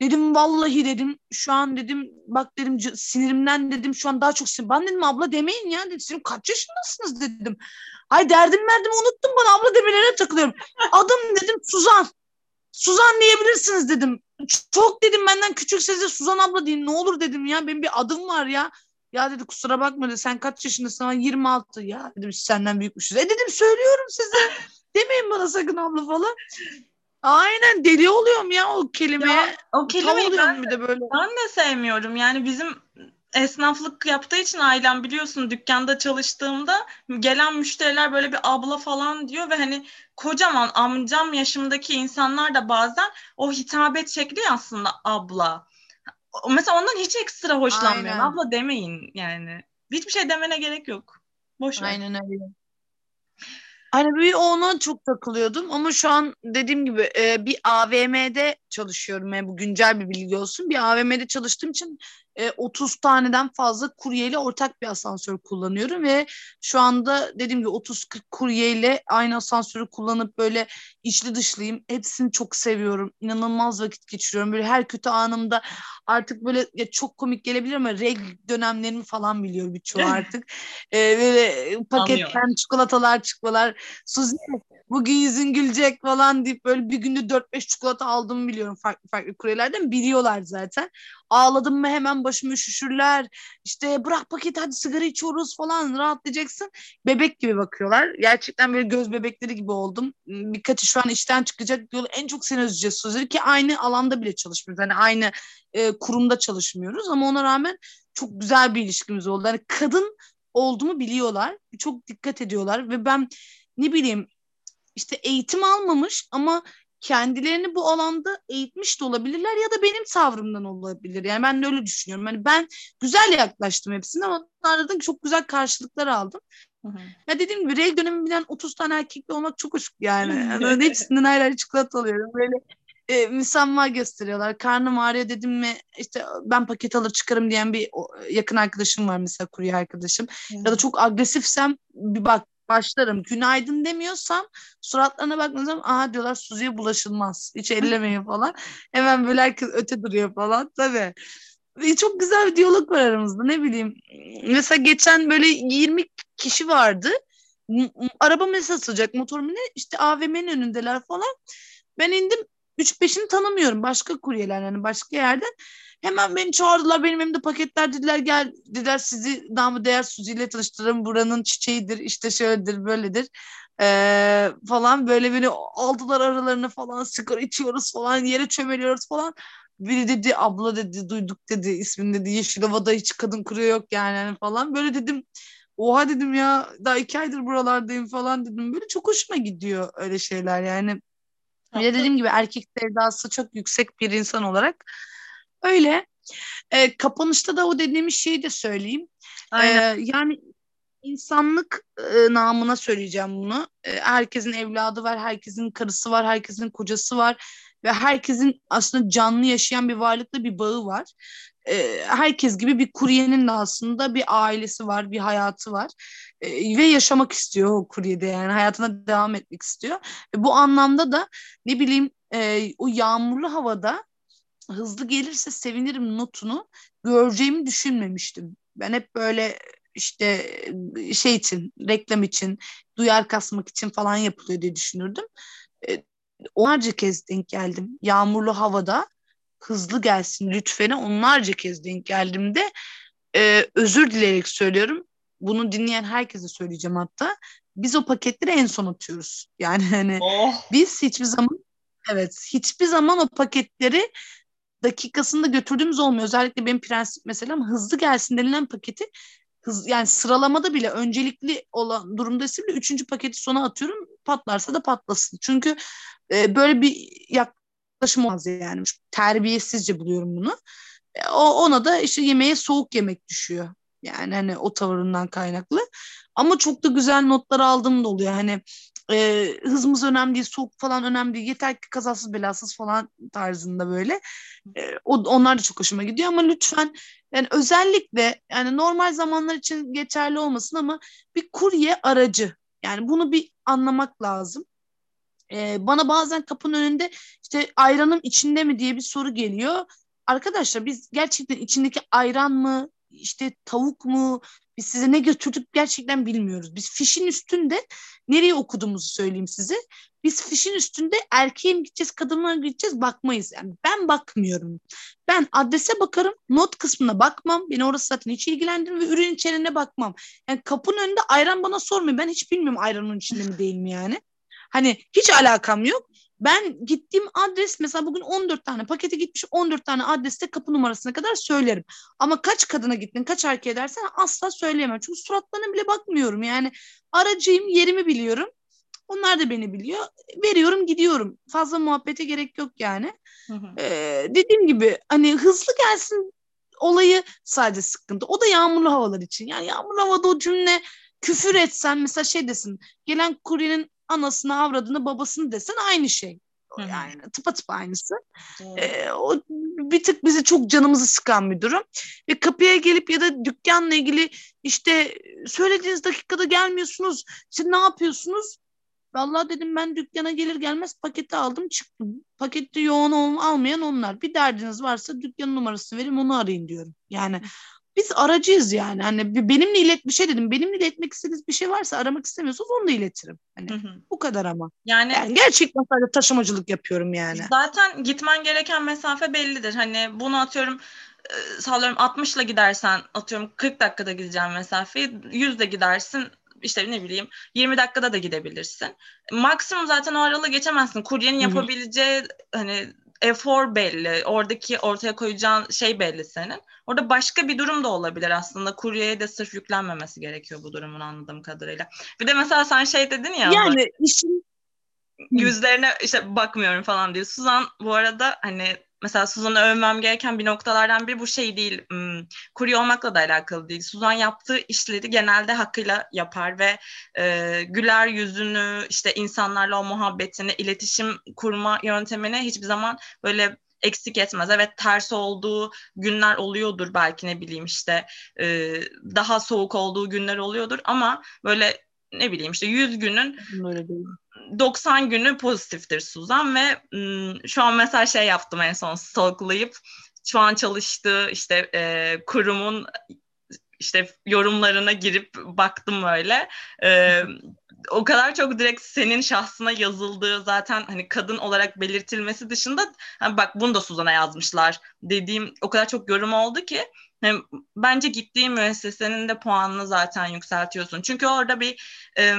Dedim vallahi dedim şu an dedim bak dedim sinirimden dedim şu an daha çok sinir. Ben dedim abla demeyin ya dedim kaç yaşındasınız dedim. Ay derdim verdim unuttum bana abla demelerine takılıyorum. Adım dedim Suzan. Suzan diyebilirsiniz dedim. Çok dedim benden küçükseniz de Suzan abla deyin ne olur dedim ya benim bir adım var ya. Ya dedi kusura bakma dedi sen kaç yaşındasın? 26 ya dedim senden büyükmüşüz. E dedim söylüyorum size. Demeyin bana sakın abla falan. Aynen deli oluyorum ya o kelimeye. Ya, o kelimeyi ben, bir de böyle. ben de sevmiyorum. Yani bizim esnaflık yaptığı için ailem biliyorsun dükkanda çalıştığımda gelen müşteriler böyle bir abla falan diyor ve hani kocaman amcam yaşımdaki insanlar da bazen o hitabet şekli aslında abla. Mesela ondan hiç ekstra hoşlanmıyorum. Aynen. Abla demeyin yani. Hiçbir şey demene gerek yok. Boş ver. Aynen öyle. Hani bir ona çok takılıyordum ama şu an dediğim gibi e, bir AVM'de çalışıyorum. Yani bu güncel bir bilgi olsun. Bir AVM'de çalıştığım için e, 30 taneden fazla kuryeyle ortak bir asansör kullanıyorum ve şu anda dediğim gibi 30-40 kuryeyle aynı asansörü kullanıp böyle içli dışlıyım. Hepsini çok seviyorum. İnanılmaz vakit geçiriyorum. Böyle her kötü anımda artık böyle ya çok komik gelebilir ama reg dönemlerimi falan biliyor birçoğu artık. e, böyle paketten çikolatalar çıkmalar. Suzi bugün yüzün gülecek falan deyip böyle bir günde 4-5 çikolata aldığımı biliyorum farklı farklı kuryelerden. Biliyorlar zaten. Ağladım mı hemen başımı üşüşürler. İşte bırak paketi hadi sigara içiyoruz falan rahatlayacaksın. Bebek gibi bakıyorlar. Gerçekten böyle göz bebekleri gibi oldum. Birkaçı şu an işten çıkacak diyorlar. En çok seni özleyeceğiz sözleri ki aynı alanda bile çalışmıyoruz. Hani aynı e, kurumda çalışmıyoruz ama ona rağmen çok güzel bir ilişkimiz oldu. Hani kadın olduğumu biliyorlar. Çok dikkat ediyorlar ve ben ne bileyim işte eğitim almamış ama kendilerini bu alanda eğitmiş de olabilirler ya da benim tavrımdan olabilir. Yani ben de öyle düşünüyorum. Hani ben güzel yaklaştım hepsine ama onlardan çok güzel karşılıklar aldım. Hı hı. Ya dediğim gibi rel dönemi bilen 30 tane erkekle olmak çok hoş yani. yani hepsinden ayrı ayrı çikolata alıyorum. Böyle e, müsamma gösteriyorlar. Karnım ağrıyor dedim mi işte ben paket alır çıkarım diyen bir yakın arkadaşım var mesela kurye arkadaşım. Hı. Ya da çok agresifsem bir bak başlarım. Günaydın demiyorsam suratlarına bakmasam aha diyorlar Suzi'ye bulaşılmaz. Hiç ellemeyin falan. Hemen böyle herkes öte duruyor falan. Tabii. Ve çok güzel bir diyalog var aramızda ne bileyim. Mesela geçen böyle 20 kişi vardı. Araba mesela sıcak motorum ne işte AVM'nin önündeler falan. Ben indim 3-5'ini tanımıyorum. Başka kuryeler yani başka yerden. Hemen beni çağırdılar. Benim elimde paketler dediler gel dediler sizi namı değer Suzi ile tanıştırırım. Buranın çiçeğidir işte şöyledir böyledir. Ee, falan böyle beni aldılar aralarını falan sigara içiyoruz falan yere çömeliyoruz falan. Biri dedi abla dedi duyduk dedi ismini dedi Yeşilova'da hiç kadın kuruyor yok yani hani falan. Böyle dedim oha dedim ya daha iki aydır buralardayım falan dedim. Böyle çok hoşuma gidiyor öyle şeyler yani. Bir de dediğim gibi erkek sevdası çok yüksek bir insan olarak. Öyle. E, kapanışta da o dediğimiz şeyi de söyleyeyim. Aynen. E, yani insanlık e, namına söyleyeceğim bunu. E, herkesin evladı var, herkesin karısı var, herkesin kocası var ve herkesin aslında canlı yaşayan bir varlıkla bir bağı var. E, herkes gibi bir kuryenin de aslında bir ailesi var, bir hayatı var e, ve yaşamak istiyor o kuryede yani hayatına devam etmek istiyor. E, bu anlamda da ne bileyim e, o yağmurlu havada hızlı gelirse sevinirim notunu göreceğimi düşünmemiştim. Ben hep böyle işte şey için, reklam için, duyar kasmak için falan yapılıyor diye düşünürdüm. E, onlarca kez denk geldim. Yağmurlu havada hızlı gelsin lütfen onlarca kez denk geldim de e, özür dileyerek söylüyorum. Bunu dinleyen herkese söyleyeceğim hatta. Biz o paketleri en son atıyoruz. Yani hani oh. biz hiçbir zaman evet hiçbir zaman o paketleri dakikasında götürdüğümüz olmuyor. Özellikle benim prensip mesela hızlı gelsin denilen paketi hız, yani sıralamada bile öncelikli olan durumda bile üçüncü paketi sona atıyorum. Patlarsa da patlasın. Çünkü e, böyle bir yaklaşım olmaz yani. Terbiyesizce buluyorum bunu. E, o, ona da işte yemeğe soğuk yemek düşüyor. Yani hani o tavırından kaynaklı. Ama çok da güzel notlar aldığım da oluyor. Hani e, hızımız önemli değil, soğuk falan önemli değil. Yeter ki kazasız belasız falan tarzında böyle. E, o, onlar da çok hoşuma gidiyor ama lütfen yani özellikle yani normal zamanlar için geçerli olmasın ama bir kurye aracı. Yani bunu bir anlamak lazım. E, bana bazen kapının önünde işte ayranım içinde mi diye bir soru geliyor. Arkadaşlar biz gerçekten içindeki ayran mı işte tavuk mu biz size ne götürdük gerçekten bilmiyoruz. Biz fişin üstünde nereye okuduğumuzu söyleyeyim size. Biz fişin üstünde erkeğe mi gideceğiz, kadına mı gideceğiz bakmayız. Yani ben bakmıyorum. Ben adrese bakarım, not kısmına bakmam. Beni orası zaten hiç ilgilendirmiyor ve ürün içeriğine bakmam. Yani kapının önünde ayran bana sormuyor. Ben hiç bilmiyorum ayranın içinde mi değil mi yani. Hani hiç alakam yok. Ben gittiğim adres mesela bugün 14 tane pakete gitmiş 14 tane adreste kapı numarasına kadar söylerim. Ama kaç kadına gittin kaç erkeğe dersen asla söyleyemem. Çünkü suratlarına bile bakmıyorum. Yani aracıyım yerimi biliyorum. Onlar da beni biliyor. Veriyorum gidiyorum. Fazla muhabbete gerek yok yani. Hı hı. Ee, dediğim gibi hani hızlı gelsin olayı sadece sıkıntı. O da yağmurlu havalar için. Yani yağmurlu havada o cümle küfür etsen mesela şey desin gelen kuryenin anasını avradını babasını desen aynı şey. Yani tıpatıp aynısı. Ee, o bir tık bizi çok canımızı sıkan bir durum. Ve kapıya gelip ya da dükkanla ilgili işte söylediğiniz dakikada gelmiyorsunuz. Siz ne yapıyorsunuz? Vallahi dedim ben dükkana gelir gelmez paketi aldım çıktım. Pakette yoğun ol, almayan onlar. Bir derdiniz varsa dükkan numarasını verin onu arayın diyorum. Yani biz aracıyız yani. Hani benimle ilet bir şey dedim. Benimle iletmek istediğiniz bir şey varsa aramak istemiyorsanız onu da iletirim. Hani hı hı. bu kadar ama. Yani, yani gerçekten sadece taşımacılık yapıyorum yani. Zaten gitmen gereken mesafe bellidir. Hani bunu atıyorum sallıyorum 60 ile gidersen atıyorum 40 dakikada gideceğim mesafeyi 100 de gidersin işte ne bileyim 20 dakikada da gidebilirsin. Maksimum zaten o aralığı geçemezsin. Kuryenin yapabileceği hani efor belli. Oradaki ortaya koyacağın şey belli senin. Orada başka bir durum da olabilir aslında. Kuryeye de sırf yüklenmemesi gerekiyor bu durumun anladığım kadarıyla. Bir de mesela sen şey dedin ya. Yani bak, işin yüzlerine işte bakmıyorum falan diyor. Suzan bu arada hani mesela Suzan'ı övmem gereken bir noktalardan biri bu şey değil. Um, kurye olmakla da alakalı değil. Suzan yaptığı işleri genelde hakkıyla yapar ve e, güler yüzünü, işte insanlarla o muhabbetini, iletişim kurma yöntemini hiçbir zaman böyle eksik etmez. Evet ters olduğu günler oluyordur belki ne bileyim işte e, daha soğuk olduğu günler oluyordur ama böyle ne bileyim işte 100 günün 90 günü pozitiftir Suzan ve şu an mesela şey yaptım en son stalklayıp şu an çalıştığı işte e, kurumun işte yorumlarına girip baktım öyle. Ee, o kadar çok direkt senin şahsına yazıldığı zaten hani kadın olarak belirtilmesi dışında hani bak bunu da Suzan'a yazmışlar dediğim o kadar çok yorum oldu ki yani bence gittiğin müessesenin de puanını zaten yükseltiyorsun. Çünkü orada bir e,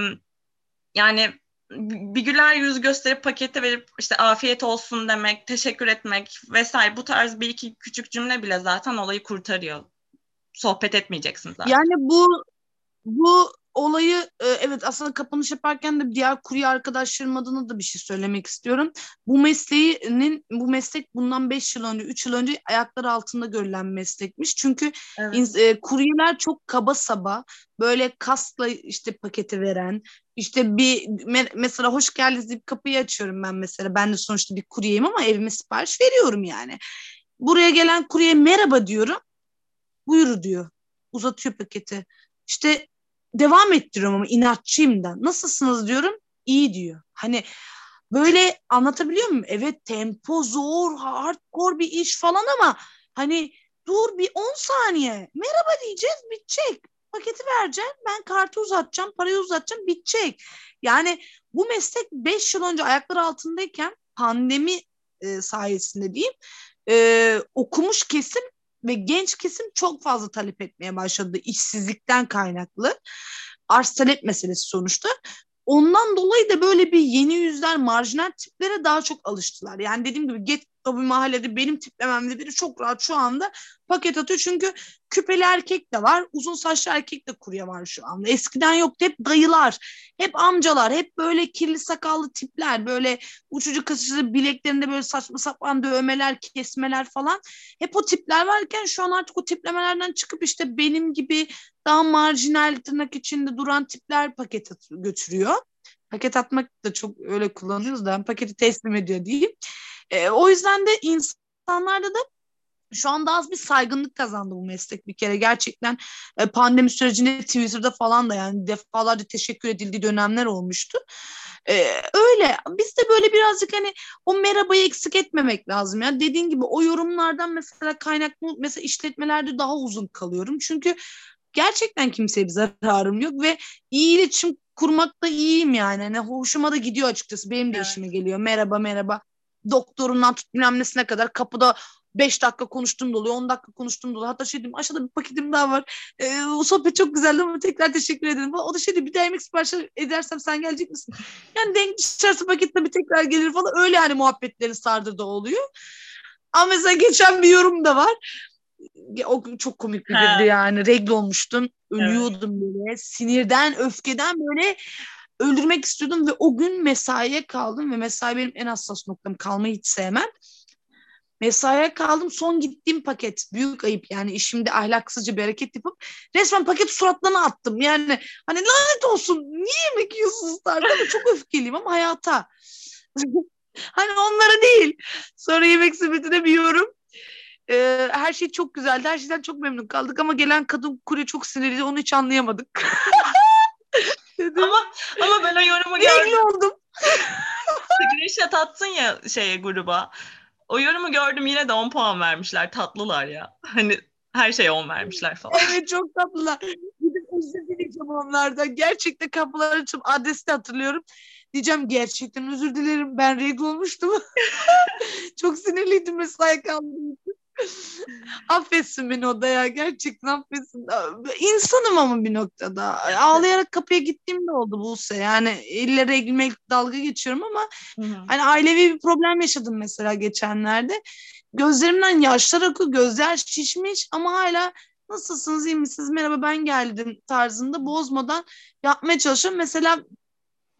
yani bir güler yüz gösterip pakete verip işte afiyet olsun demek, teşekkür etmek vesaire bu tarz bir iki küçük cümle bile zaten olayı kurtarıyor. Sohbet etmeyeceksin zaten. Yani bu bu olayı e, evet aslında kapanış yaparken de diğer kurye arkadaşlarım adına da bir şey söylemek istiyorum. Bu mesleğinin bu meslek bundan 5 yıl önce 3 yıl önce ayakları altında görülen meslekmiş. Çünkü evet. in, e, kuryeler çok kaba saba böyle kasla işte paketi veren işte bir me- mesela hoş geldiniz deyip kapıyı açıyorum ben mesela. Ben de sonuçta bir kuryeyim ama evime sipariş veriyorum yani. Buraya gelen kurye merhaba diyorum. Buyur diyor. Uzatıyor paketi. İşte devam ettiriyorum ama inatçıyım da. Nasılsınız diyorum. İyi diyor. Hani böyle anlatabiliyor muyum? Evet tempo zor, hardcore bir iş falan ama hani dur bir 10 saniye. Merhaba diyeceğiz bitecek. Paketi vereceğim. Ben kartı uzatacağım, parayı uzatacağım bitecek. Yani bu meslek 5 yıl önce ayakları altındayken pandemi e, sayesinde diyeyim e, okumuş kesim ve genç kesim çok fazla talep etmeye başladı işsizlikten kaynaklı. Arz talep meselesi sonuçta. Ondan dolayı da böyle bir yeni yüzler, marjinal tiplere daha çok alıştılar. Yani dediğim gibi o bir mahallede benim tiplememde biri çok rahat şu anda paket atıyor. Çünkü küpeli erkek de var. Uzun saçlı erkek de kurye var şu anda. Eskiden yoktu. Hep dayılar, hep amcalar, hep böyle kirli sakallı tipler. Böyle uçucu kaçıcı bileklerinde böyle saçma sapan dövmeler, kesmeler falan. Hep o tipler varken şu an artık o tiplemelerden çıkıp işte benim gibi daha marjinal tırnak içinde duran tipler paket götürüyor. Paket atmak da çok öyle kullanıyoruz da paketi teslim ediyor diyeyim. E, o yüzden de insanlarda da şu anda az bir saygınlık kazandı bu meslek bir kere. Gerçekten e, pandemi sürecinde Twitter'da falan da yani defalarca teşekkür edildiği dönemler olmuştu. E, öyle. Biz de böyle birazcık hani o merhabayı eksik etmemek lazım. ya. Dediğin gibi o yorumlardan mesela kaynaklı mesela işletmelerde daha uzun kalıyorum. Çünkü gerçekten kimseye bir zararım yok ve iyi iletişim kurmakta iyiyim yani. Hani hoşuma da gidiyor açıkçası. Benim de evet. işime geliyor. Merhaba merhaba doktorundan tut bilmem nesine kadar kapıda 5 dakika konuştum dolu, 10 dakika konuştum dolu. Hatta şey dedim aşağıda bir paketim daha var. Ee, o sohbet çok güzeldi ama tekrar teşekkür ederim. O da şey dedi bir daha yemek sipariş edersem sen gelecek misin? Yani denk düşerse paketle bir tekrar gelir falan. Öyle yani muhabbetlerin sardırda oluyor. Ama mesela geçen bir yorum da var. O çok komik bir gündü yani. Regl olmuştum. Ölüyordum evet. böyle. Sinirden, öfkeden böyle öldürmek istiyordum ve o gün mesaiye kaldım ve mesai benim en hassas noktam. Kalmayı hiç sevmem. Mesaiye kaldım. Son gittiğim paket. Büyük ayıp yani işimde ahlaksızca bir hareket yapıp resmen paket suratlarına attım. Yani hani lanet olsun niye yemek yiyorsunuz tarzında çok öfkeliyim ama hayata. hani onlara değil. Sonra yemek sepetine bir yorum. Ee, her şey çok güzeldi. Her şeyden çok memnun kaldık ama gelen kadın kurye çok sinirli. Onu hiç anlayamadık. ama ama ben o yorumu gördüm. oldum. Screenshot attın ya şeye gruba. O yorumu gördüm yine de 10 puan vermişler. Tatlılar ya. Hani her şeye 10 vermişler falan. Evet çok tatlılar. Gidip özür dileyeceğim onlardan. Gerçekten kapılar açıp adresi de hatırlıyorum. Diyeceğim gerçekten özür dilerim. Ben regl olmuştum. çok sinirliydim mesai kaldım. affetsin beni o da ya gerçekten affetsin. İnsanım ama bir noktada. Ağlayarak kapıya gittiğim de oldu Buse. Yani ille ilgili dalga geçiyorum ama Hı-hı. hani ailevi bir problem yaşadım mesela geçenlerde. Gözlerimden yaşlar akıyor, gözler şişmiş ama hala nasılsınız, iyi misiniz, merhaba ben geldim tarzında bozmadan yapmaya çalışıyorum. Mesela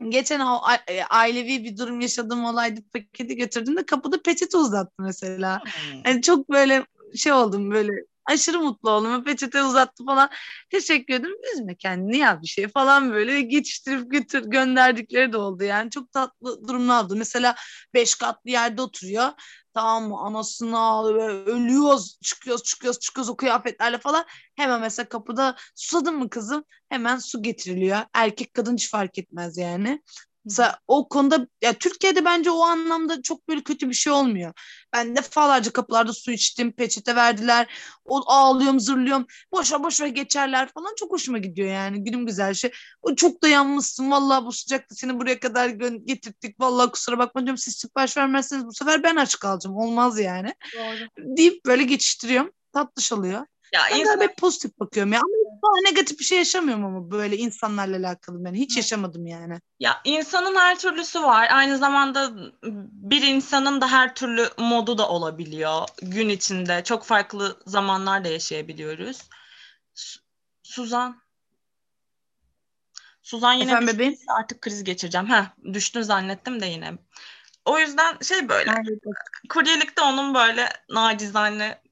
geçen e, ailevi bir durum yaşadığım olaydı paketi götürdüğümde kapıda peçete uzattı mesela. Hmm. Yani çok böyle şey oldum böyle aşırı mutlu oldum. Peçete uzattı falan. Teşekkür ederim. Üzme kendini ya bir şey falan böyle geçiştirip götür gönderdikleri de oldu. Yani çok tatlı durumlar oldu. Mesela beş katlı yerde oturuyor. Tamam mı? Anasını ağlıyor. Ölüyoruz. Çıkıyoruz çıkıyoruz çıkıyoruz o kıyafetlerle falan. Hemen mesela kapıda susadın mı kızım? Hemen su getiriliyor. Erkek kadın hiç fark etmez yani. Mesela o konuda ya Türkiye'de bence o anlamda çok böyle kötü bir şey olmuyor. Ben defalarca kapılarda su içtim, peçete verdiler. O ağlıyorum, zırlıyorum. Boşa boşa geçerler falan. Çok hoşuma gidiyor yani. Günüm güzel şey. O çok da yanmışsın. Vallahi bu sıcakta seni buraya kadar getirdik. Vallahi kusura bakma diyorum. Siz sipariş vermezseniz bu sefer ben aç kalacağım. Olmaz yani. Doğru. Deyip böyle geçiştiriyorum. Tatlış oluyor. Ya ben insan... hep pozitif bakıyorum ya. Ama daha negatif bir şey yaşamıyorum ama böyle insanlarla alakalı ben. Hiç yaşamadım yani. Ya insanın her türlüsü var. Aynı zamanda bir insanın da her türlü modu da olabiliyor. Gün içinde çok farklı zamanlarda yaşayabiliyoruz. Suzan. Suzan yine Efendim bebeğim? artık kriz geçireceğim. Heh, düştün zannettim de yine. O yüzden şey böyle kuryelikte onun böyle nacizane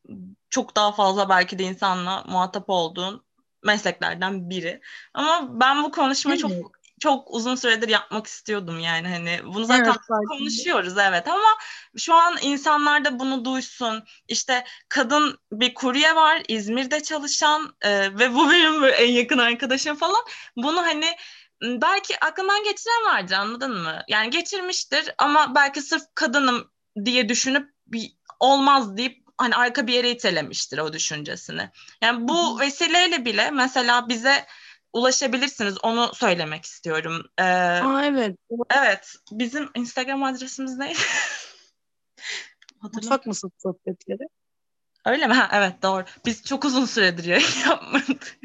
çok daha fazla belki de insanla muhatap olduğun mesleklerden biri. Ama ben bu konuşmayı çok çok uzun süredir yapmak istiyordum yani hani bunu zaten evet, konuşuyoruz evet. Ama şu an insanlar da bunu duysun. İşte kadın bir kurye var İzmir'de çalışan e, ve bu benim en yakın arkadaşım falan. Bunu hani belki aklından geçiren vardır anladın mı? Yani geçirmiştir ama belki sırf kadınım diye düşünüp bir olmaz deyip hani arka bir yere itelemiştir o düşüncesini. Yani bu vesileyle bile mesela bize ulaşabilirsiniz. Onu söylemek istiyorum. Ee, Aa, evet. Evet. Bizim Instagram adresimiz neydi? Mutfak mısın sohbetleri? Öyle mi? Ha, evet doğru. Biz çok uzun süredir yayın yapmadık.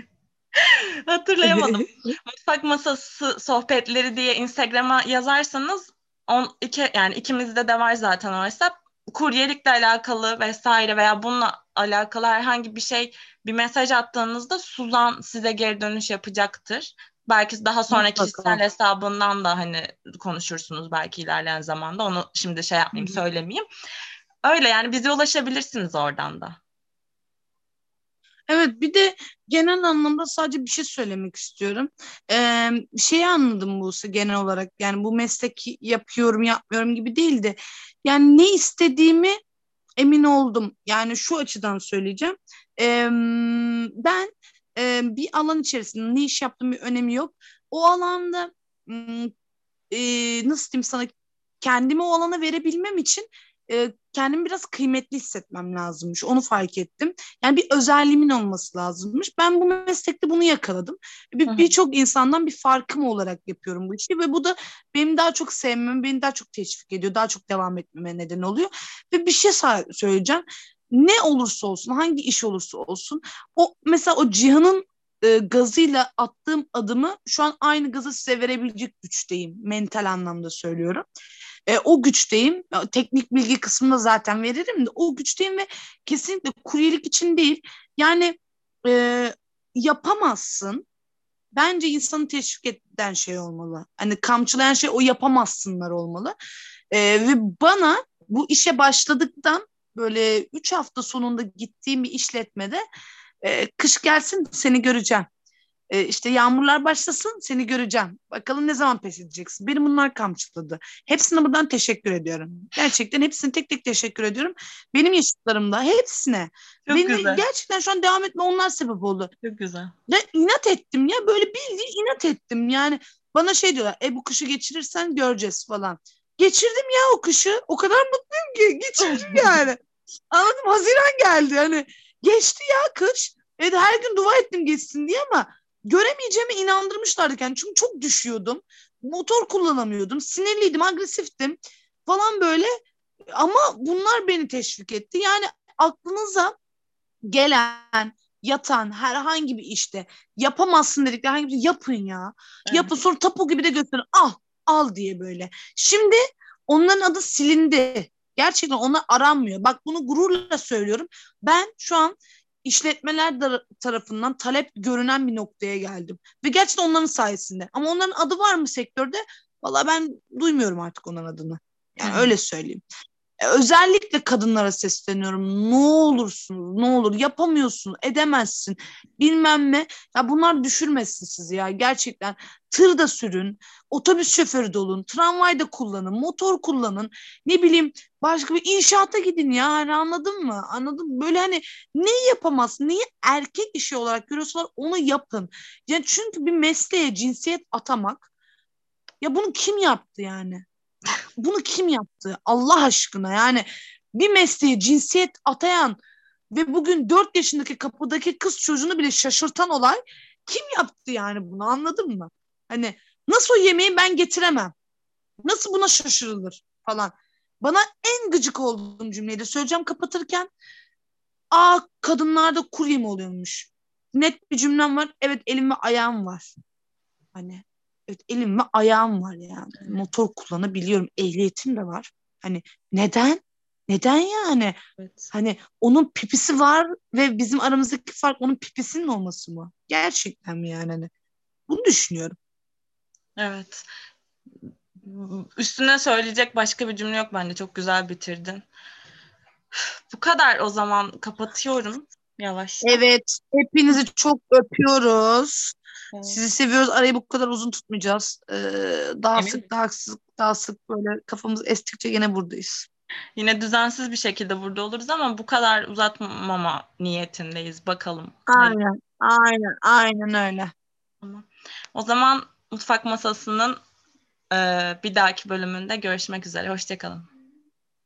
Hatırlayamadım. Mutfak masası sohbetleri diye Instagram'a yazarsanız on, iki, yani ikimizde de var zaten o hesap kuryelikle alakalı vesaire veya bununla alakalı herhangi bir şey bir mesaj attığınızda Suzan size geri dönüş yapacaktır. Belki daha sonra kişisel hesabından da hani konuşursunuz belki ilerleyen zamanda. Onu şimdi şey yapmayayım, Hı-hı. söylemeyeyim. Öyle yani bize ulaşabilirsiniz oradan da. Evet bir de genel anlamda sadece bir şey söylemek istiyorum. Ee, şeyi anladım bu genel olarak yani bu meslek yapıyorum yapmıyorum gibi değildi. Yani ne istediğimi emin oldum. Yani şu açıdan söyleyeceğim. Ee, ben e, bir alan içerisinde ne iş yaptığım bir önemi yok. O alanda e, nasıl diyeyim sana kendimi o alana verebilmem için e, kendimi biraz kıymetli hissetmem lazımmış. Onu fark ettim. Yani bir özelliğimin olması lazımmış. Ben bu meslekte bunu yakaladım. Birçok bir insandan bir farkım olarak yapıyorum bu işi ve bu da benim daha çok sevmemi, beni daha çok teşvik ediyor. Daha çok devam etmeme neden oluyor. Ve bir şey söyleyeceğim. Ne olursa olsun, hangi iş olursa olsun, o mesela o Cihan'ın e, gazıyla attığım adımı şu an aynı gazı size verebilecek güçteyim. Mental anlamda söylüyorum. E, o güçteyim. Teknik bilgi kısmında zaten veririm de o güçteyim ve kesinlikle kuryelik için değil. Yani e, yapamazsın. Bence insanı teşvik eden şey olmalı. Hani kamçılayan şey o yapamazsınlar olmalı. E, ve bana bu işe başladıktan böyle üç hafta sonunda gittiğim bir işletmede e, kış gelsin seni göreceğim. E, işte yağmurlar başlasın seni göreceğim. Bakalım ne zaman pes edeceksin. Benim bunlar kamçıladı. Hepsine buradan teşekkür ediyorum. Gerçekten hepsine tek tek teşekkür ediyorum. Benim yaşıtlarımda hepsine. Çok Benim güzel. Gerçekten şu an devam etme onlar sebep oldu. Çok güzel. Ya inat ettim ya böyle bildiğin inat ettim. Yani bana şey diyorlar e bu kışı geçirirsen göreceğiz falan. Geçirdim ya o kışı. O kadar mutluyum ki geçirdim yani. Anladım Haziran geldi hani geçti ya kış. Evet her gün dua ettim geçsin diye ama göremeyeceğime inandırmışlardı yani. Çünkü çok düşüyordum. Motor kullanamıyordum. Sinirliydim, agresiftim falan böyle. Ama bunlar beni teşvik etti. Yani aklınıza gelen, yatan herhangi bir işte yapamazsın dedikleri herhangi bir şey yapın ya. Evet. Yapın sonra tapu gibi de gösterin. Al, al diye böyle. Şimdi onların adı silindi. Gerçekten onlar aranmıyor. Bak bunu gururla söylüyorum. Ben şu an işletmeler tarafından talep görünen bir noktaya geldim. Ve gerçekten onların sayesinde. Ama onların adı var mı sektörde? Valla ben duymuyorum artık onların adını. Yani hmm. öyle söyleyeyim. E, özellikle kadınlara sesleniyorum. Ne olursunuz, ne olur yapamıyorsun, edemezsin, bilmem ne. Ya bunlar düşürmesin sizi ya gerçekten. Tır da sürün, otobüs şoförü de olun, tramvay da kullanın, motor kullanın. Ne bileyim başka bir inşaata gidin ya hani anladın mı? Anladın mı? Böyle hani neyi yapamazsın, neyi erkek işi olarak görüyorsalar onu yapın. Yani çünkü bir mesleğe cinsiyet atamak ya bunu kim yaptı yani? Bunu kim yaptı? Allah aşkına yani bir mesleği cinsiyet atayan ve bugün dört yaşındaki kapıdaki kız çocuğunu bile şaşırtan olay kim yaptı yani bunu anladın mı? Hani nasıl o yemeği ben getiremem? Nasıl buna şaşırılır falan. Bana en gıcık olduğum cümleyi de söyleyeceğim kapatırken. Aa kadınlarda kurye mi oluyormuş? Net bir cümlem var. Evet elim ve ayağım var. Hani evet, elim ve ayağım var yani. Motor kullanabiliyorum. Ehliyetim de var. Hani neden? Neden yani? Evet. Hani onun pipisi var ve bizim aramızdaki fark onun pipisinin olması mı? Gerçekten mi yani? Hani bunu düşünüyorum. Evet. Üstüne söyleyecek başka bir cümle yok bence. Çok güzel bitirdin. Bu kadar o zaman kapatıyorum yavaş. Evet. Hepinizi çok öpüyoruz. Evet. Sizi seviyoruz. Arayı bu kadar uzun tutmayacağız. Ee, daha Emin sık, daha sık, daha sık böyle kafamız estikçe yine buradayız. Yine düzensiz bir şekilde burada oluruz ama bu kadar uzatmama niyetindeyiz. Bakalım. Aynen, aynen, aynen öyle. Tamam. O zaman Mutfak Masası'nın e, bir dahaki bölümünde görüşmek üzere. Hoşçakalın.